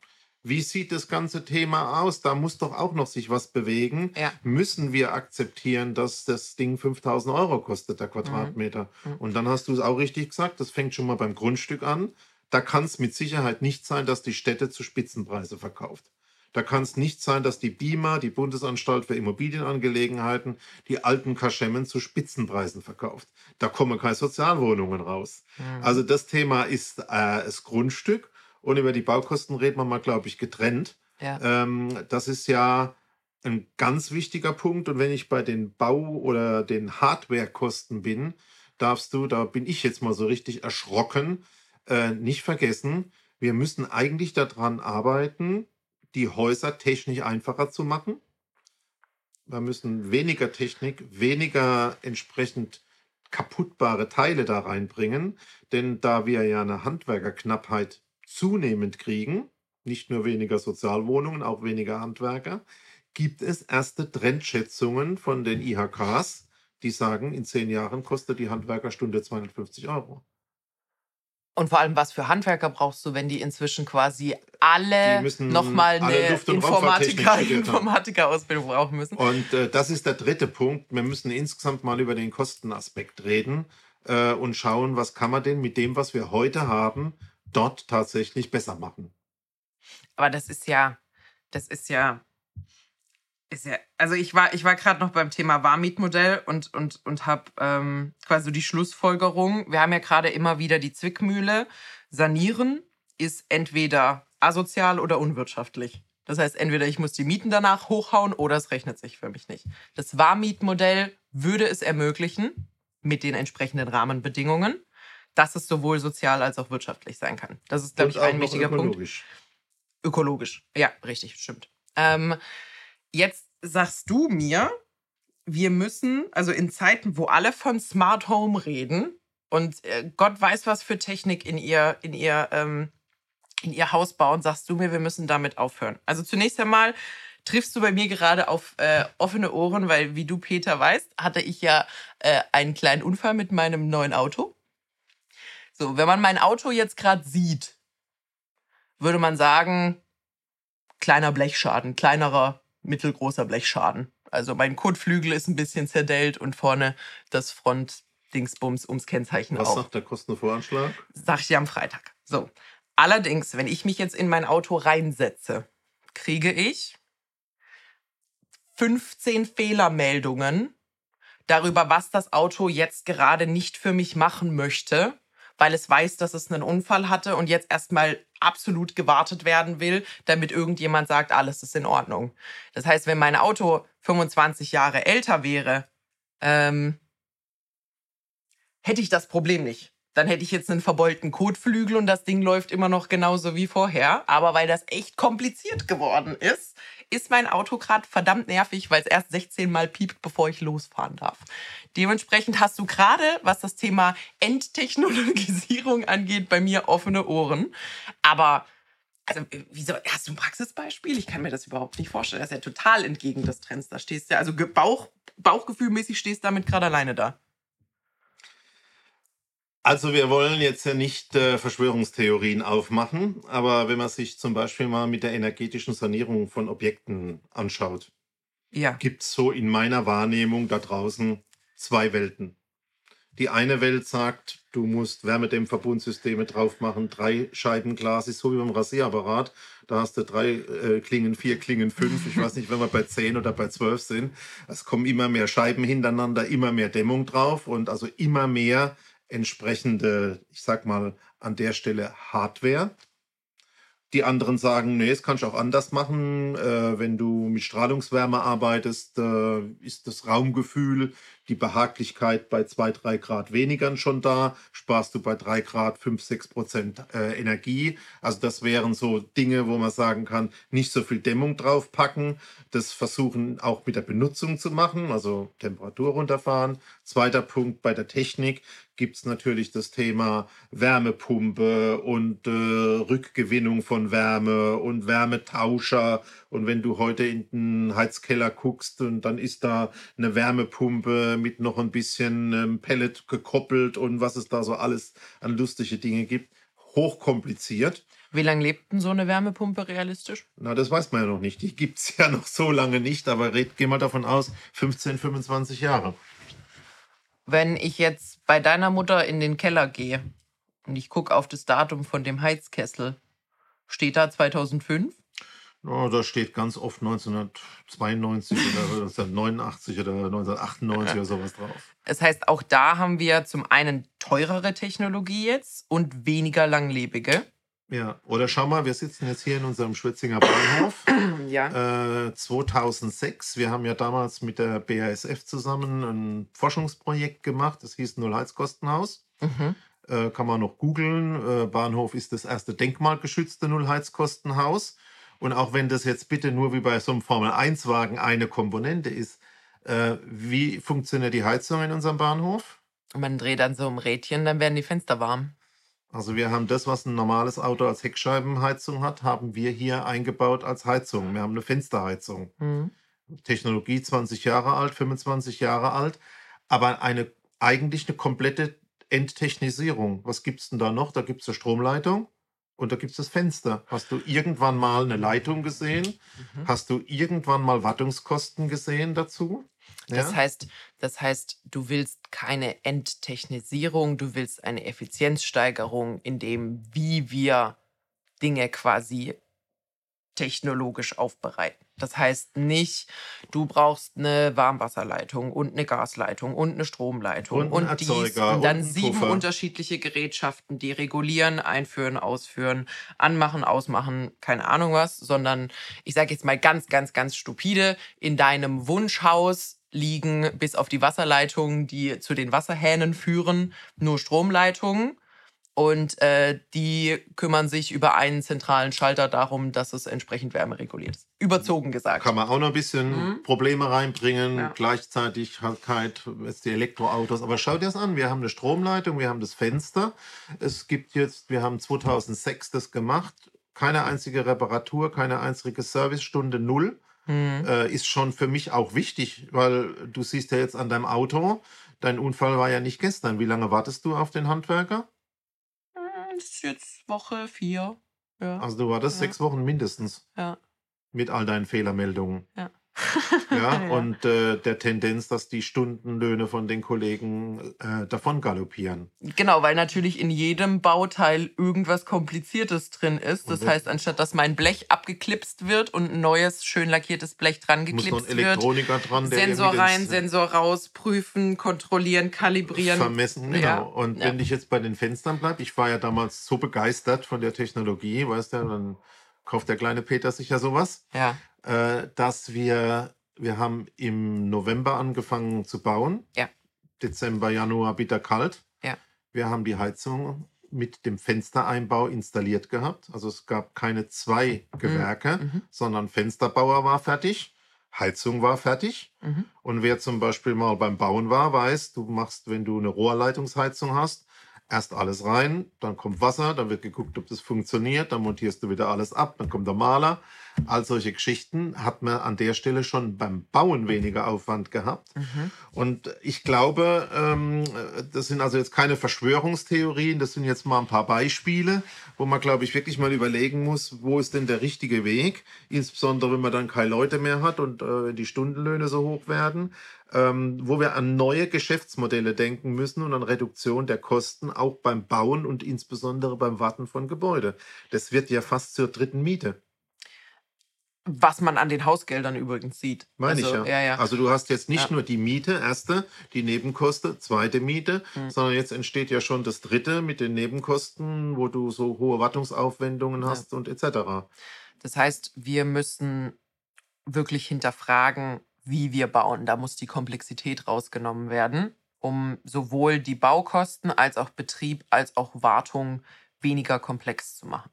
Wie sieht das ganze Thema aus? Da muss doch auch noch sich was bewegen. Ja. Müssen wir akzeptieren, dass das Ding 5000 Euro kostet, der Quadratmeter? Mhm. mhm. Und dann hast du es auch richtig gesagt, das fängt schon mal beim Grundstück an. Da kann es mit Sicherheit nicht sein, dass die Städte zu Spitzenpreise verkauft. Da kann es nicht sein, dass die BIMA, die Bundesanstalt für Immobilienangelegenheiten, die alten Kaschemmen zu Spitzenpreisen verkauft. Da kommen keine Sozialwohnungen raus. Mhm. Also das Thema ist äh, das Grundstück und über die Baukosten reden wir mal, glaube ich, getrennt. Ja. Ähm, das ist ja ein ganz wichtiger Punkt. Und wenn ich bei den Bau- oder den Hardwarekosten bin, darfst du, da bin ich jetzt mal so richtig erschrocken, äh, nicht vergessen, wir müssen eigentlich daran arbeiten, die Häuser technisch einfacher zu machen. Wir müssen weniger Technik, weniger entsprechend kaputtbare Teile da reinbringen, denn da wir ja eine Handwerkerknappheit zunehmend kriegen, nicht nur weniger Sozialwohnungen, auch weniger Handwerker, gibt es erste Trendschätzungen von den IHKs, die sagen, in zehn Jahren kostet die Handwerkerstunde 250 Euro. Und vor allem, was für Handwerker brauchst du, wenn die inzwischen quasi alle nochmal eine Informatiker, Informatikerausbildung brauchen müssen? Und äh, das ist der dritte Punkt. Wir müssen insgesamt mal über den Kostenaspekt reden äh, und schauen, was kann man denn mit dem, was wir heute haben, dort tatsächlich besser machen. Aber das ist ja, das ist ja ja, also ich war, ich war gerade noch beim Thema Warmmietmodell und, und, und habe ähm, quasi die Schlussfolgerung. Wir haben ja gerade immer wieder die Zwickmühle. Sanieren ist entweder asozial oder unwirtschaftlich. Das heißt, entweder ich muss die Mieten danach hochhauen oder es rechnet sich für mich nicht. Das Warmmietmodell würde es ermöglichen, mit den entsprechenden Rahmenbedingungen, dass es sowohl sozial als auch wirtschaftlich sein kann. Das ist, glaube ich, ein wichtiger ökologisch. Punkt. Ökologisch. Ja, richtig, stimmt. Ähm, jetzt sagst du mir, wir müssen, also in Zeiten, wo alle von Smart Home reden und äh, Gott weiß, was für Technik in ihr, in ihr, ähm, in ihr Haus bauen, sagst du mir, wir müssen damit aufhören. Also zunächst einmal triffst du bei mir gerade auf äh, offene Ohren, weil, wie du, Peter, weißt, hatte ich ja äh, einen kleinen Unfall mit meinem neuen Auto. So, wenn man mein Auto jetzt gerade sieht, würde man sagen, kleiner Blechschaden, kleinerer, mittelgroßer Blechschaden. Also mein Kotflügel ist ein bisschen zerdellt und vorne das Frontdingsbums ums Kennzeichen Was auch. Was sagt der Kostenvoranschlag? Sag ich dir am Freitag. So. Allerdings, wenn ich mich jetzt in mein Auto reinsetze, kriege ich 15 Fehlermeldungen darüber, was das Auto jetzt gerade nicht für mich machen möchte weil es weiß, dass es einen Unfall hatte und jetzt erstmal absolut gewartet werden will, damit irgendjemand sagt, alles ist in Ordnung. Das heißt, wenn mein Auto 25 Jahre älter wäre, ähm, hätte ich das Problem nicht. Dann hätte ich jetzt einen verbeulten Kotflügel und das Ding läuft immer noch genauso wie vorher. Aber weil das echt kompliziert geworden ist, ist mein Auto gerade verdammt nervig, weil es erst 16 Mal piept, bevor ich losfahren darf. Dementsprechend hast du gerade, was das Thema Endtechnologisierung angeht, bei mir offene Ohren. Aber also, wieso, hast du ein Praxisbeispiel? Ich kann mir das überhaupt nicht vorstellen. Das ist ja total entgegen des Trends. Da stehst du ja, also Bauch, Bauchgefühlmäßig stehst du damit gerade alleine da. Also wir wollen jetzt ja nicht äh, Verschwörungstheorien aufmachen, aber wenn man sich zum Beispiel mal mit der energetischen Sanierung von Objekten anschaut, ja. gibt es so in meiner Wahrnehmung da draußen zwei Welten. Die eine Welt sagt, du musst Wärmedämmverbundsysteme drauf machen, drei Scheiben Glas ist so wie beim Rasierapparat. Da hast du drei äh, Klingen, vier Klingen, fünf. Ich weiß nicht, wenn wir bei zehn oder bei zwölf sind. Es kommen immer mehr Scheiben hintereinander, immer mehr Dämmung drauf und also immer mehr entsprechende, ich sag mal, an der Stelle Hardware. Die anderen sagen, nee, das kannst du auch anders machen. Äh, wenn du mit Strahlungswärme arbeitest, äh, ist das Raumgefühl, die Behaglichkeit bei 2, 3 Grad weniger schon da. Sparst du bei 3 Grad 5, 6 Prozent äh, Energie. Also das wären so Dinge, wo man sagen kann, nicht so viel Dämmung draufpacken. Das versuchen auch mit der Benutzung zu machen, also Temperatur runterfahren. Zweiter Punkt bei der Technik gibt es natürlich das Thema Wärmepumpe und äh, Rückgewinnung von Wärme und Wärmetauscher. Und wenn du heute in den Heizkeller guckst und dann ist da eine Wärmepumpe mit noch ein bisschen ähm, Pellet gekoppelt und was es da so alles an lustige Dinge gibt, hochkompliziert. Wie lange lebt denn so eine Wärmepumpe realistisch? Na, das weiß man ja noch nicht. Die gibt es ja noch so lange nicht, aber red, geh mal davon aus, 15, 25 Jahre wenn ich jetzt bei deiner Mutter in den Keller gehe und ich gucke auf das Datum von dem Heizkessel, steht da 2005? Ja, da steht ganz oft 1992 oder 1989 oder 1998 oder sowas drauf. Das heißt, auch da haben wir zum einen teurere Technologie jetzt und weniger langlebige. Ja, oder schau mal, wir sitzen jetzt hier in unserem Schwitzinger Bahnhof. ja. Äh, 2006. Wir haben ja damals mit der BASF zusammen ein Forschungsprojekt gemacht. Das hieß Nullheizkostenhaus. Mhm. Äh, kann man noch googeln. Äh, Bahnhof ist das erste denkmalgeschützte Nullheizkostenhaus. Und auch wenn das jetzt bitte nur wie bei so einem Formel-1-Wagen eine Komponente ist, äh, wie funktioniert die Heizung in unserem Bahnhof? Man dreht an so einem Rädchen, dann werden die Fenster warm. Also wir haben das, was ein normales Auto als Heckscheibenheizung hat, haben wir hier eingebaut als Heizung. Wir haben eine Fensterheizung. Mhm. Technologie 20 Jahre alt, 25 Jahre alt, aber eine eigentlich eine komplette Enttechnisierung. Was gibt es denn da noch? Da gibt es eine Stromleitung und da gibt es das Fenster. Hast du irgendwann mal eine Leitung gesehen? Mhm. Hast du irgendwann mal Wartungskosten gesehen dazu? Das, heißt, das heißt, du willst keine Enttechnisierung, du willst eine Effizienzsteigerung in dem, wie wir Dinge quasi technologisch aufbereiten. Das heißt nicht, du brauchst eine Warmwasserleitung und eine Gasleitung und eine Stromleitung und, und dies und dann und sieben Puffer. unterschiedliche Gerätschaften, die regulieren, einführen, ausführen, anmachen, ausmachen, keine Ahnung was, sondern ich sage jetzt mal ganz, ganz, ganz stupide, in deinem Wunschhaus liegen bis auf die Wasserleitungen, die zu den Wasserhähnen führen, nur Stromleitungen und äh, die kümmern sich über einen zentralen Schalter darum, dass es entsprechend wärmereguliert ist. Überzogen gesagt. Kann man auch noch ein bisschen mhm. Probleme reinbringen, ja. Gleichzeitigkeit, jetzt die Elektroautos. Aber schau dir das an, wir haben eine Stromleitung, wir haben das Fenster. Es gibt jetzt, wir haben 2006 das gemacht, keine einzige Reparatur, keine einzige Servicestunde, null. Mhm. Äh, ist schon für mich auch wichtig, weil du siehst ja jetzt an deinem Auto, dein Unfall war ja nicht gestern. Wie lange wartest du auf den Handwerker? Ist jetzt Woche vier. Ja. Also du wartest ja. sechs Wochen mindestens. Ja. Mit all deinen Fehlermeldungen. Ja. ja, ja, und äh, der Tendenz, dass die Stundenlöhne von den Kollegen äh, davon galoppieren. Genau, weil natürlich in jedem Bauteil irgendwas Kompliziertes drin ist. Das heißt, anstatt dass mein Blech abgeklipst wird und ein neues, schön lackiertes Blech dran geklipst muss noch ein Elektroniker wird, dran, der Sensor rein, Sensor raus, prüfen, kontrollieren, kalibrieren. Vermessen, genau. Ja. Und wenn ich jetzt bei den Fenstern bleibe, ich war ja damals so begeistert von der Technologie, weißt du, dann kauft der kleine Peter sicher sowas. Ja äh, dass wir, wir haben im November angefangen zu bauen. Ja. Dezember, Januar bitterkalt. Ja. Wir haben die Heizung mit dem Fenstereinbau installiert gehabt. Also es gab keine zwei mhm. Gewerke, mhm. sondern Fensterbauer war fertig, Heizung war fertig. Mhm. Und wer zum Beispiel mal beim Bauen war, weiß, du machst, wenn du eine Rohrleitungsheizung hast, erst alles rein, dann kommt Wasser, dann wird geguckt, ob das funktioniert, dann montierst du wieder alles ab, dann kommt der Maler. All solche Geschichten hat man an der Stelle schon beim Bauen weniger Aufwand gehabt. Mhm. Und ich glaube, ähm, das sind also jetzt keine Verschwörungstheorien, das sind jetzt mal ein paar Beispiele, wo man, glaube ich, wirklich mal überlegen muss, wo ist denn der richtige Weg, insbesondere wenn man dann keine Leute mehr hat und äh, die Stundenlöhne so hoch werden ähm, wo wir an neue Geschäftsmodelle denken müssen und an Reduktion der Kosten, auch beim Bauen und insbesondere beim Warten von Gebäude. Das wird ja fast zur dritten Miete. Was man an den Hausgeldern übrigens sieht. Meine also, ich ja. ja. ja. Also du hast jetzt nicht ja. nur die Miete, erste, die Nebenkoste, zweite Miete, mhm. sondern jetzt entsteht ja schon das dritte mit den Nebenkosten, wo du so hohe Wartungsaufwendungen hast und etc. Das heißt, wir müssen wirklich hinterfragen, wie wir bauen. Da muss die Komplexität rausgenommen werden, um sowohl die Baukosten als auch Betrieb als auch Wartung weniger komplex zu machen.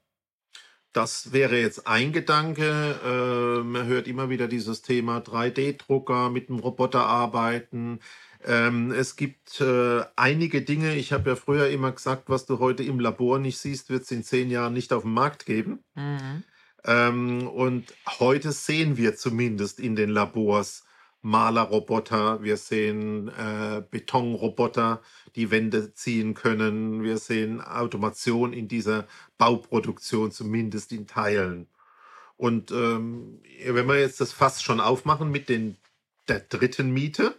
Das wäre jetzt ein Gedanke. Äh, man hört immer wieder dieses Thema 3D-Drucker mit dem Roboter arbeiten. Ähm, es gibt äh, einige Dinge, ich habe ja früher immer gesagt, was du heute im Labor nicht siehst, wird es in zehn Jahren nicht auf dem Markt geben. Mhm. Ähm, und heute sehen wir zumindest in den Labors Malerroboter, wir sehen äh, Betonroboter, die Wände ziehen können, wir sehen Automation in dieser Bauproduktion, zumindest in Teilen. Und ähm, wenn wir jetzt das Fass schon aufmachen mit den, der dritten Miete,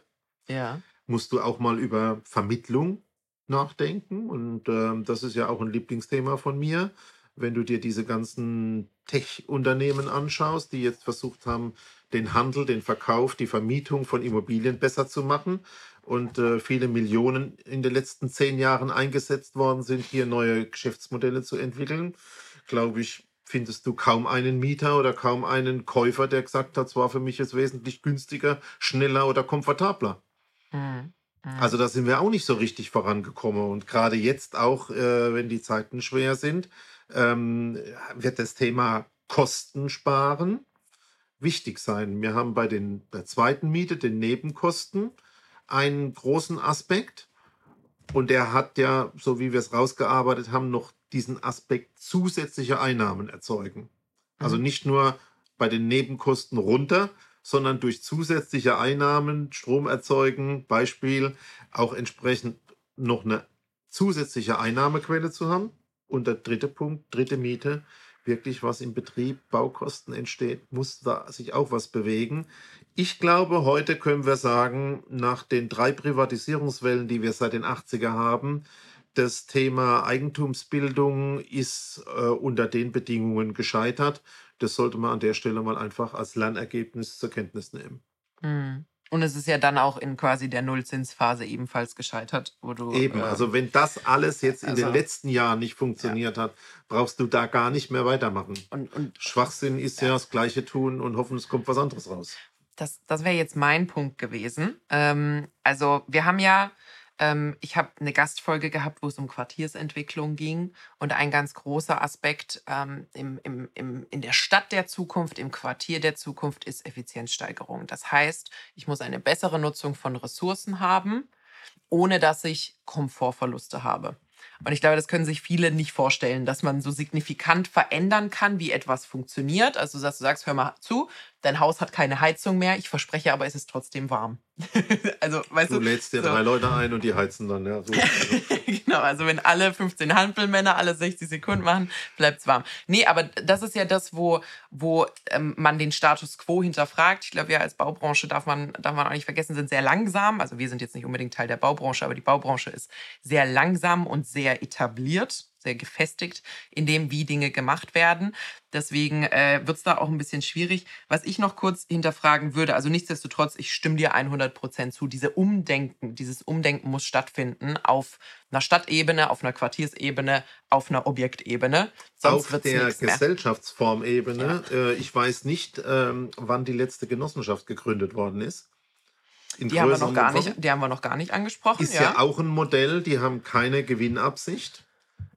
ja. musst du auch mal über Vermittlung nachdenken. Und ähm, das ist ja auch ein Lieblingsthema von mir. Wenn du dir diese ganzen Tech-Unternehmen anschaust, die jetzt versucht haben, den Handel, den Verkauf, die Vermietung von Immobilien besser zu machen und äh, viele Millionen in den letzten zehn Jahren eingesetzt worden sind, hier neue Geschäftsmodelle zu entwickeln, glaube ich, findest du kaum einen Mieter oder kaum einen Käufer, der gesagt hat, es war für mich jetzt wesentlich günstiger, schneller oder komfortabler. Mhm. Also da sind wir auch nicht so richtig vorangekommen. Und gerade jetzt auch, äh, wenn die Zeiten schwer sind, ähm, wird das Thema Kosten sparen wichtig sein. Wir haben bei den, der zweiten Miete, den Nebenkosten, einen großen Aspekt. Und der hat ja, so wie wir es rausgearbeitet haben, noch diesen Aspekt zusätzliche Einnahmen erzeugen. Also mhm. nicht nur bei den Nebenkosten runter, sondern durch zusätzliche Einnahmen Strom erzeugen, Beispiel auch entsprechend noch eine zusätzliche Einnahmequelle zu haben. Und der dritte Punkt, dritte Miete, wirklich was im Betrieb, Baukosten entsteht, muss da sich auch was bewegen. Ich glaube, heute können wir sagen, nach den drei Privatisierungswellen, die wir seit den 80er haben, das Thema Eigentumsbildung ist äh, unter den Bedingungen gescheitert. Das sollte man an der Stelle mal einfach als Lernergebnis zur Kenntnis nehmen. Mhm. Und es ist ja dann auch in quasi der Nullzinsphase ebenfalls gescheitert, wo du. Eben, äh, also wenn das alles jetzt in also, den letzten Jahren nicht funktioniert ja. hat, brauchst du da gar nicht mehr weitermachen. Und, und Schwachsinn ist ja. ja. das Gleiche tun und hoffen, es kommt was anderes raus. Das, das wäre jetzt mein Punkt gewesen. Ähm, also wir haben ja ähm, ich habe eine Gastfolge gehabt, wo es um Quartiersentwicklung ging. Und ein ganz großer Aspekt ähm, im, im, im, in der Stadt der Zukunft, im Quartier der Zukunft ist Effizienzsteigerung. Das heißt, ich muss eine bessere Nutzung von Ressourcen haben, ohne dass ich Komfortverluste habe. Und ich glaube, das können sich viele nicht vorstellen, dass man so signifikant verändern kann, wie etwas funktioniert. Also, dass du sagst, hör mal zu, dein Haus hat keine Heizung mehr. Ich verspreche aber, es ist trotzdem warm. also, weißt du, du lädst dir so. drei Leute ein und die heizen dann. Ja, so. genau, also wenn alle 15 Hampelmänner alle 60 Sekunden machen, bleibt es warm. Nee, aber das ist ja das, wo, wo ähm, man den Status quo hinterfragt. Ich glaube, wir als Baubranche darf man, darf man auch nicht vergessen, sind sehr langsam. Also wir sind jetzt nicht unbedingt Teil der Baubranche, aber die Baubranche ist sehr langsam und sehr etabliert sehr gefestigt in dem, wie Dinge gemacht werden. Deswegen äh, wird es da auch ein bisschen schwierig. Was ich noch kurz hinterfragen würde, also nichtsdestotrotz, ich stimme dir 100 Prozent zu, diese Umdenken, dieses Umdenken muss stattfinden auf einer Stadtebene, auf einer Quartiersebene, auf einer Objektebene. Sonst auf der Gesellschaftsformebene. Ja. Äh, ich weiß nicht, ähm, wann die letzte Genossenschaft gegründet worden ist. die haben, wir noch gar nicht, die haben wir noch gar nicht angesprochen. Ist ja. ja auch ein Modell, die haben keine Gewinnabsicht.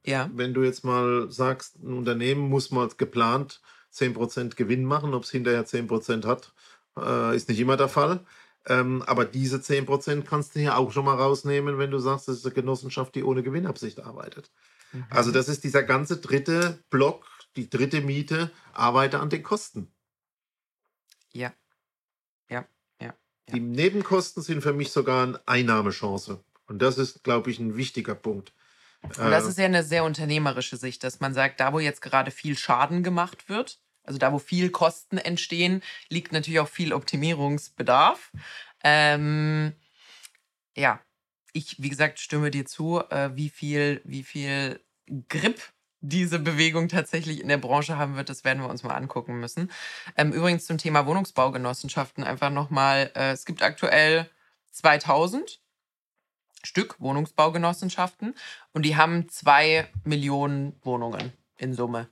Ja. Wenn du jetzt mal sagst, ein Unternehmen muss mal geplant 10% Gewinn machen, ob es hinterher 10% hat, äh, ist nicht immer der Fall. Ähm, aber diese 10% kannst du hier auch schon mal rausnehmen, wenn du sagst, das ist eine Genossenschaft, die ohne Gewinnabsicht arbeitet. Mhm. Also das ist dieser ganze dritte Block, die dritte Miete, arbeite an den Kosten. Ja. Ja. Ja. ja. Die Nebenkosten sind für mich sogar eine Einnahmechance. Und das ist, glaube ich, ein wichtiger Punkt. Und das ist ja eine sehr unternehmerische Sicht, dass man sagt, da wo jetzt gerade viel Schaden gemacht wird, also da wo viel Kosten entstehen, liegt natürlich auch viel Optimierungsbedarf. Ähm, ja, ich, wie gesagt, stimme dir zu, äh, wie viel, wie viel Grip diese Bewegung tatsächlich in der Branche haben wird, das werden wir uns mal angucken müssen. Ähm, übrigens zum Thema Wohnungsbaugenossenschaften einfach nochmal, äh, es gibt aktuell 2000 Stück Wohnungsbaugenossenschaften und die haben zwei Millionen Wohnungen in Summe.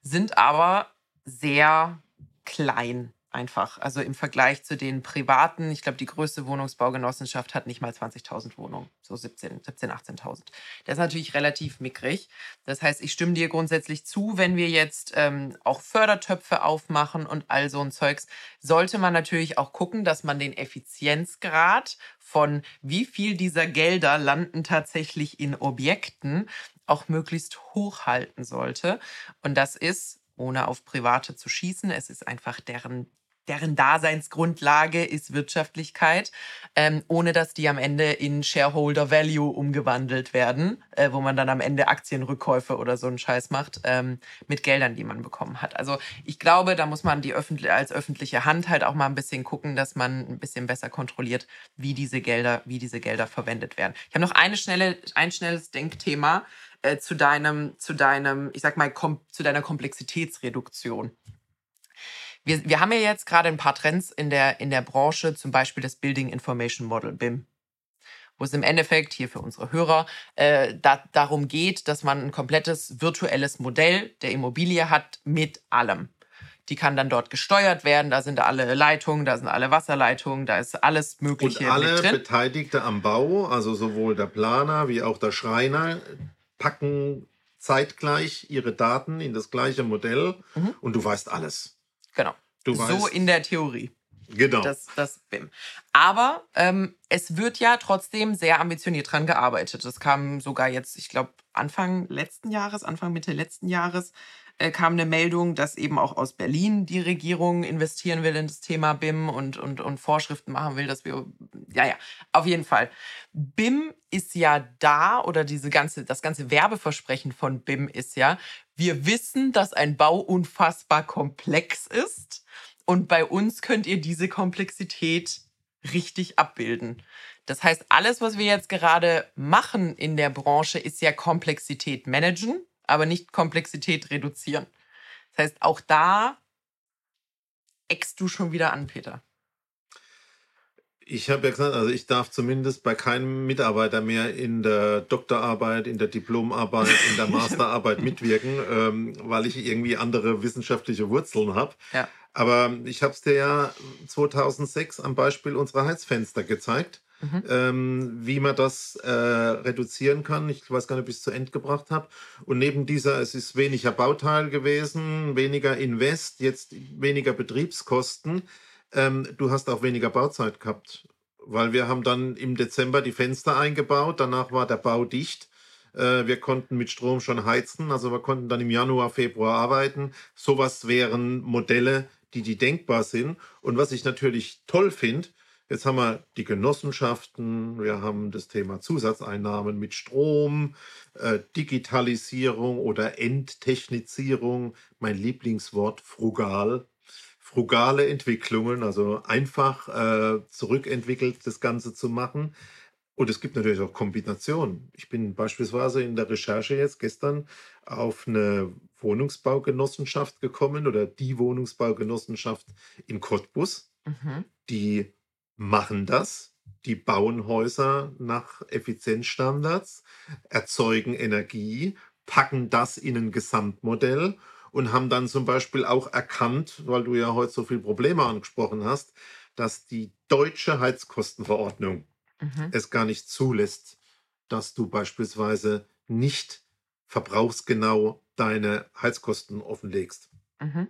Sind aber sehr klein einfach. Also im Vergleich zu den privaten, ich glaube, die größte Wohnungsbaugenossenschaft hat nicht mal 20.000 Wohnungen, so 17, 17 18.000. Das ist natürlich relativ mickrig. Das heißt, ich stimme dir grundsätzlich zu, wenn wir jetzt ähm, auch Fördertöpfe aufmachen und all so ein Zeugs, sollte man natürlich auch gucken, dass man den Effizienzgrad von wie viel dieser Gelder landen tatsächlich in Objekten auch möglichst hoch halten sollte. Und das ist ohne auf Private zu schießen. Es ist einfach deren deren Daseinsgrundlage ist Wirtschaftlichkeit, ähm, ohne dass die am Ende in Shareholder Value umgewandelt werden, äh, wo man dann am Ende Aktienrückkäufe oder so einen Scheiß macht, ähm, mit Geldern, die man bekommen hat. Also ich glaube, da muss man die öffentlich als öffentliche Hand halt auch mal ein bisschen gucken, dass man ein bisschen besser kontrolliert, wie diese Gelder, wie diese Gelder verwendet werden. Ich habe noch eine schnelle, ein schnelles Denkthema äh, zu deinem, zu deinem, ich sag mal, zu deiner Komplexitätsreduktion wir, wir haben ja jetzt gerade ein paar Trends in der, in der Branche, zum Beispiel das Building Information Model, BIM wo es im Endeffekt hier für unsere Hörer äh, da, darum geht, dass man ein komplettes virtuelles Modell der Immobilie hat mit allem. Die kann dann dort gesteuert werden, da sind alle Leitungen, da sind alle Wasserleitungen, da ist alles Mögliche. Und alle Beteiligte am Bau, also sowohl der Planer wie auch der Schreiner, packen zeitgleich ihre Daten in das gleiche Modell mhm. und du weißt alles. Genau. Du so weißt. in der Theorie. Genau. Das, das BIM. Aber ähm, es wird ja trotzdem sehr ambitioniert dran gearbeitet. Das kam sogar jetzt, ich glaube, Anfang letzten Jahres, Anfang Mitte letzten Jahres, äh, kam eine Meldung, dass eben auch aus Berlin die Regierung investieren will in das Thema BIM und, und, und Vorschriften machen will, dass wir, ja, ja, auf jeden Fall. BIM ist ja da oder diese ganze, das ganze Werbeversprechen von BIM ist ja, wir wissen, dass ein Bau unfassbar komplex ist und bei uns könnt ihr diese Komplexität richtig abbilden. Das heißt, alles, was wir jetzt gerade machen in der Branche, ist ja Komplexität managen, aber nicht Komplexität reduzieren. Das heißt, auch da eckst du schon wieder an, Peter. Ich habe ja gesagt, also ich darf zumindest bei keinem Mitarbeiter mehr in der Doktorarbeit, in der Diplomarbeit, in der Masterarbeit mitwirken, ähm, weil ich irgendwie andere wissenschaftliche Wurzeln habe. Ja. Aber ich habe es dir ja 2006 am Beispiel unserer Heizfenster gezeigt, mhm. ähm, wie man das äh, reduzieren kann. Ich weiß gar nicht, ob ich es zu Ende gebracht habe. Und neben dieser, es ist weniger Bauteil gewesen, weniger Invest, jetzt weniger Betriebskosten. Ähm, du hast auch weniger Bauzeit gehabt, weil wir haben dann im Dezember die Fenster eingebaut. Danach war der Bau dicht. Äh, wir konnten mit Strom schon heizen, also wir konnten dann im Januar, Februar arbeiten. Sowas wären Modelle, die, die denkbar sind. Und was ich natürlich toll finde, jetzt haben wir die Genossenschaften, wir haben das Thema Zusatzeinnahmen mit Strom, äh, Digitalisierung oder Enttechnizierung, mein Lieblingswort frugal. Frugale Entwicklungen, also einfach äh, zurückentwickelt das Ganze zu machen. Und es gibt natürlich auch Kombinationen. Ich bin beispielsweise in der Recherche jetzt gestern auf eine Wohnungsbaugenossenschaft gekommen oder die Wohnungsbaugenossenschaft in Cottbus. Mhm. Die machen das. Die bauen Häuser nach Effizienzstandards, erzeugen Energie, packen das in ein Gesamtmodell und haben dann zum Beispiel auch erkannt, weil du ja heute so viele Probleme angesprochen hast, dass die deutsche Heizkostenverordnung mhm. es gar nicht zulässt, dass du beispielsweise nicht verbrauchsgenau deine Heizkosten offenlegst. Mhm.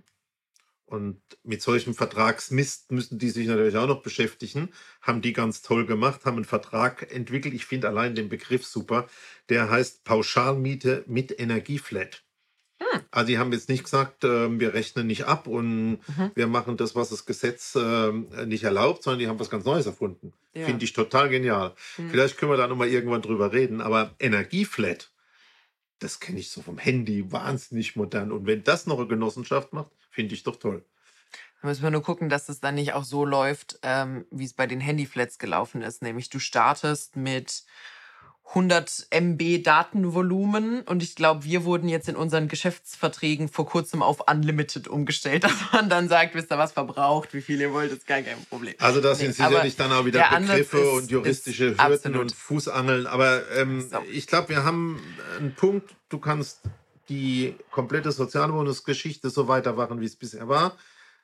Und mit solchem Vertragsmist müssen die sich natürlich auch noch beschäftigen. Haben die ganz toll gemacht, haben einen Vertrag entwickelt. Ich finde allein den Begriff super. Der heißt Pauschalmiete mit Energieflat. Hm. Also die haben jetzt nicht gesagt, äh, wir rechnen nicht ab und mhm. wir machen das, was das Gesetz äh, nicht erlaubt, sondern die haben was ganz Neues erfunden. Ja. Finde ich total genial. Mhm. Vielleicht können wir da nochmal irgendwann drüber reden, aber Energieflat, das kenne ich so vom Handy, wahnsinnig modern. Und wenn das noch eine Genossenschaft macht, finde ich doch toll. Da müssen wir nur gucken, dass es dann nicht auch so läuft, ähm, wie es bei den Handyflats gelaufen ist. Nämlich du startest mit 100 MB Datenvolumen und ich glaube, wir wurden jetzt in unseren Geschäftsverträgen vor kurzem auf Unlimited umgestellt, dass man dann sagt, wisst ihr was verbraucht, wie viel ihr wollt, ist gar kein Problem. Also das sind nee, sicherlich dann auch wieder Begriffe ist, und juristische Hürden absolut. und Fußangeln, aber ähm, so. ich glaube, wir haben einen Punkt, du kannst die komplette Sozialwohnungsgeschichte so weitermachen, wie es bisher war.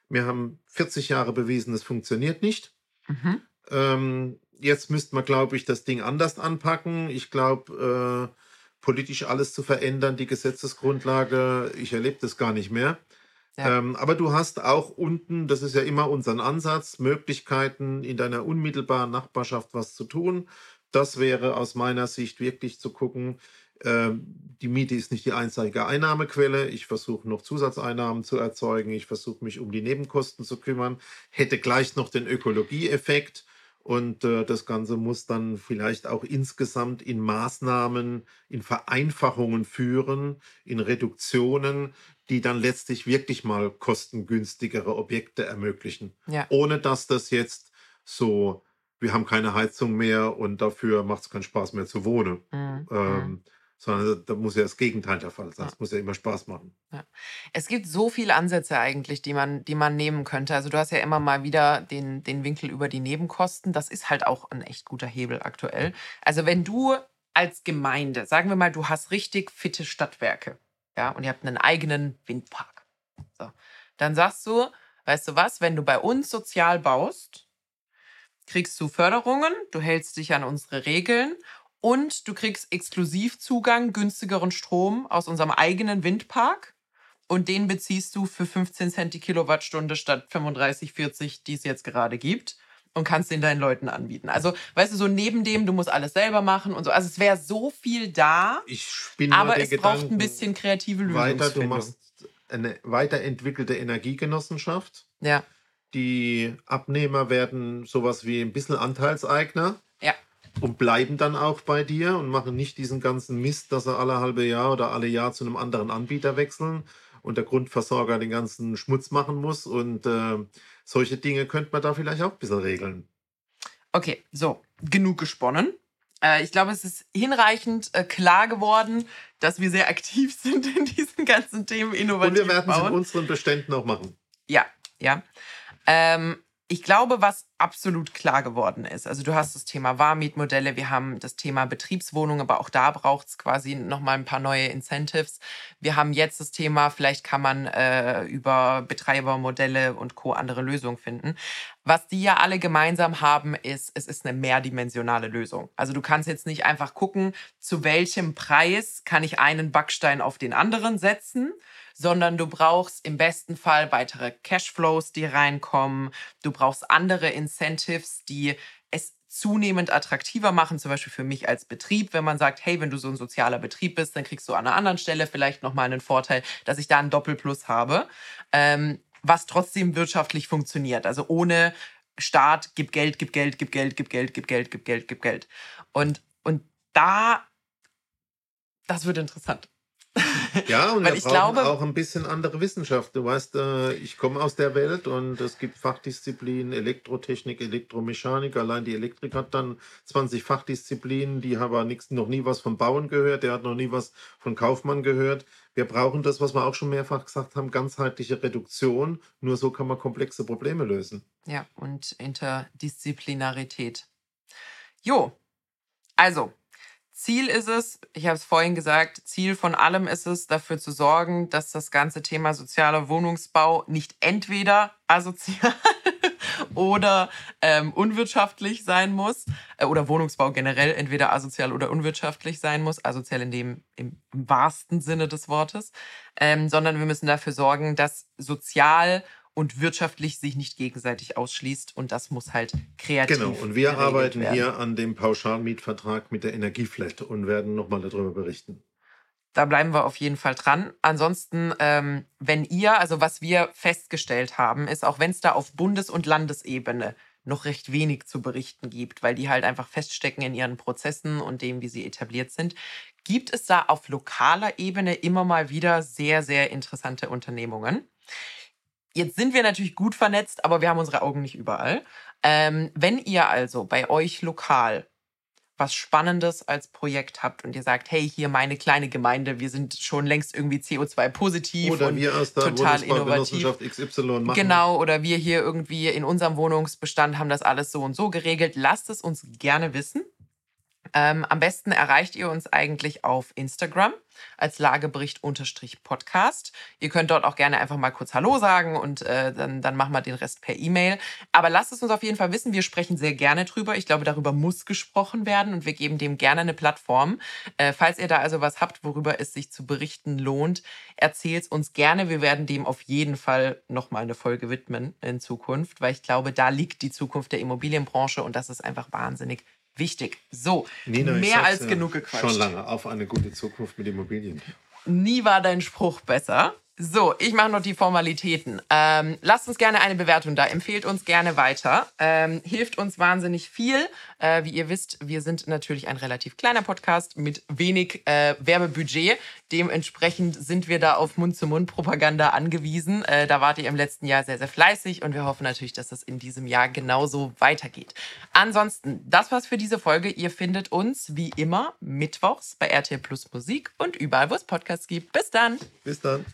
Wir haben 40 Jahre bewiesen, es funktioniert nicht. Mhm. Ähm, jetzt müsste man, glaube ich, das Ding anders anpacken. Ich glaube, äh, politisch alles zu verändern, die Gesetzesgrundlage, ich erlebe das gar nicht mehr. Ja. Ähm, aber du hast auch unten, das ist ja immer unser Ansatz, Möglichkeiten in deiner unmittelbaren Nachbarschaft was zu tun. Das wäre aus meiner Sicht wirklich zu gucken, äh, die Miete ist nicht die einzige Einnahmequelle. Ich versuche noch Zusatzeinnahmen zu erzeugen. Ich versuche mich um die Nebenkosten zu kümmern. Hätte gleich noch den Ökologieeffekt und äh, das Ganze muss dann vielleicht auch insgesamt in Maßnahmen, in Vereinfachungen führen, in Reduktionen, die dann letztlich wirklich mal kostengünstigere Objekte ermöglichen. Ja. Ohne dass das jetzt so, wir haben keine Heizung mehr und dafür macht es keinen Spaß mehr zu wohnen. Mhm. Ähm, mhm sondern da muss ja das Gegenteil der Fall sein. Es ja. muss ja immer Spaß machen. Ja. Es gibt so viele Ansätze eigentlich, die man, die man nehmen könnte. Also du hast ja immer mal wieder den, den Winkel über die Nebenkosten. Das ist halt auch ein echt guter Hebel aktuell. Also wenn du als Gemeinde, sagen wir mal, du hast richtig fitte Stadtwerke, ja, und ihr habt einen eigenen Windpark. So, dann sagst du, weißt du was, wenn du bei uns sozial baust, kriegst du Förderungen, du hältst dich an unsere Regeln und du kriegst Exklusivzugang, günstigeren Strom aus unserem eigenen Windpark. Und den beziehst du für 15 Cent die Kilowattstunde statt 35, 40, die es jetzt gerade gibt. Und kannst den deinen Leuten anbieten. Also, weißt du, so neben dem, du musst alles selber machen und so. Also, es wäre so viel da. Ich spinne Aber es Gedanken braucht ein bisschen kreative Lösungen. Weiter, du machst eine weiterentwickelte Energiegenossenschaft. Ja. Die Abnehmer werden sowas wie ein bisschen Anteilseigner und bleiben dann auch bei dir und machen nicht diesen ganzen Mist, dass sie alle halbe Jahr oder alle Jahr zu einem anderen Anbieter wechseln und der Grundversorger den ganzen Schmutz machen muss. Und äh, solche Dinge könnte man da vielleicht auch ein bisschen regeln. Okay, so, genug gesponnen. Äh, ich glaube, es ist hinreichend äh, klar geworden, dass wir sehr aktiv sind in diesen ganzen Themen innovativ Und wir werden es in unseren Beständen auch machen. Ja, ja. Ähm, ich glaube, was absolut klar geworden ist, also du hast das Thema Warmmietmodelle, wir haben das Thema Betriebswohnungen, aber auch da braucht es quasi nochmal ein paar neue Incentives. Wir haben jetzt das Thema, vielleicht kann man äh, über Betreibermodelle und Co. andere Lösungen finden. Was die ja alle gemeinsam haben, ist, es ist eine mehrdimensionale Lösung. Also du kannst jetzt nicht einfach gucken, zu welchem Preis kann ich einen Backstein auf den anderen setzen, sondern du brauchst im besten Fall weitere Cashflows, die reinkommen. Du brauchst andere Incentives, die es zunehmend attraktiver machen, zum Beispiel für mich als Betrieb, wenn man sagt, hey, wenn du so ein sozialer Betrieb bist, dann kriegst du an einer anderen Stelle vielleicht nochmal einen Vorteil, dass ich da einen Doppelplus habe, ähm, was trotzdem wirtschaftlich funktioniert. Also ohne Staat, gib Geld, gib Geld, gib Geld, gib Geld, gib Geld, gib Geld, gib Geld. Und, und da, das wird interessant. Ja, und Weil wir ich glaube, auch ein bisschen andere Wissenschaft. Du weißt, äh, ich komme aus der Welt und es gibt Fachdisziplinen, Elektrotechnik, Elektromechanik. Allein die Elektrik hat dann 20 Fachdisziplinen, die haben aber nix, noch nie was vom Bauen gehört, der hat noch nie was von Kaufmann gehört. Wir brauchen das, was wir auch schon mehrfach gesagt haben, ganzheitliche Reduktion. Nur so kann man komplexe Probleme lösen. Ja, und Interdisziplinarität. Jo, also Ziel ist es, ich habe es vorhin gesagt, Ziel von allem ist es, dafür zu sorgen, dass das ganze Thema sozialer Wohnungsbau nicht entweder asozial oder ähm, unwirtschaftlich sein muss, äh, oder Wohnungsbau generell entweder asozial oder unwirtschaftlich sein muss, asozial in dem im, wahrsten Sinne des Wortes, ähm, sondern wir müssen dafür sorgen, dass sozial und wirtschaftlich sich nicht gegenseitig ausschließt. Und das muss halt kreativ Genau, und wir arbeiten werden. hier an dem Pauschalmietvertrag mit der Energieflat und werden nochmal darüber berichten. Da bleiben wir auf jeden Fall dran. Ansonsten, ähm, wenn ihr, also was wir festgestellt haben, ist, auch wenn es da auf Bundes- und Landesebene noch recht wenig zu berichten gibt, weil die halt einfach feststecken in ihren Prozessen und dem, wie sie etabliert sind, gibt es da auf lokaler Ebene immer mal wieder sehr, sehr interessante Unternehmungen. Jetzt sind wir natürlich gut vernetzt, aber wir haben unsere Augen nicht überall. Ähm, wenn ihr also bei euch lokal was Spannendes als Projekt habt und ihr sagt, hey, hier meine kleine Gemeinde, wir sind schon längst irgendwie CO2-positiv und wir aus der total innovativ. XY machen. Genau, oder wir hier irgendwie in unserem Wohnungsbestand haben das alles so und so geregelt. Lasst es uns gerne wissen. Ähm, am besten erreicht ihr uns eigentlich auf Instagram als Lagebericht-Podcast. Ihr könnt dort auch gerne einfach mal kurz Hallo sagen und äh, dann, dann machen wir den Rest per E-Mail. Aber lasst es uns auf jeden Fall wissen. Wir sprechen sehr gerne drüber. Ich glaube, darüber muss gesprochen werden und wir geben dem gerne eine Plattform. Äh, falls ihr da also was habt, worüber es sich zu berichten lohnt, erzählt es uns gerne. Wir werden dem auf jeden Fall nochmal eine Folge widmen in Zukunft, weil ich glaube, da liegt die Zukunft der Immobilienbranche und das ist einfach wahnsinnig wichtig. So, Nina, mehr als genug gequatscht. Schon lange auf eine gute Zukunft mit Immobilien. Nie war dein Spruch besser. So, ich mache noch die Formalitäten. Ähm, lasst uns gerne eine Bewertung da, empfehlt uns gerne weiter, ähm, hilft uns wahnsinnig viel. Äh, wie ihr wisst, wir sind natürlich ein relativ kleiner Podcast mit wenig äh, Werbebudget. Dementsprechend sind wir da auf Mund-zu-Mund-Propaganda angewiesen. Äh, da wart ihr im letzten Jahr sehr, sehr fleißig und wir hoffen natürlich, dass das in diesem Jahr genauso weitergeht. Ansonsten, das war's für diese Folge. Ihr findet uns wie immer mittwochs bei RTL Plus Musik und überall, wo es Podcasts gibt. Bis dann. Bis dann.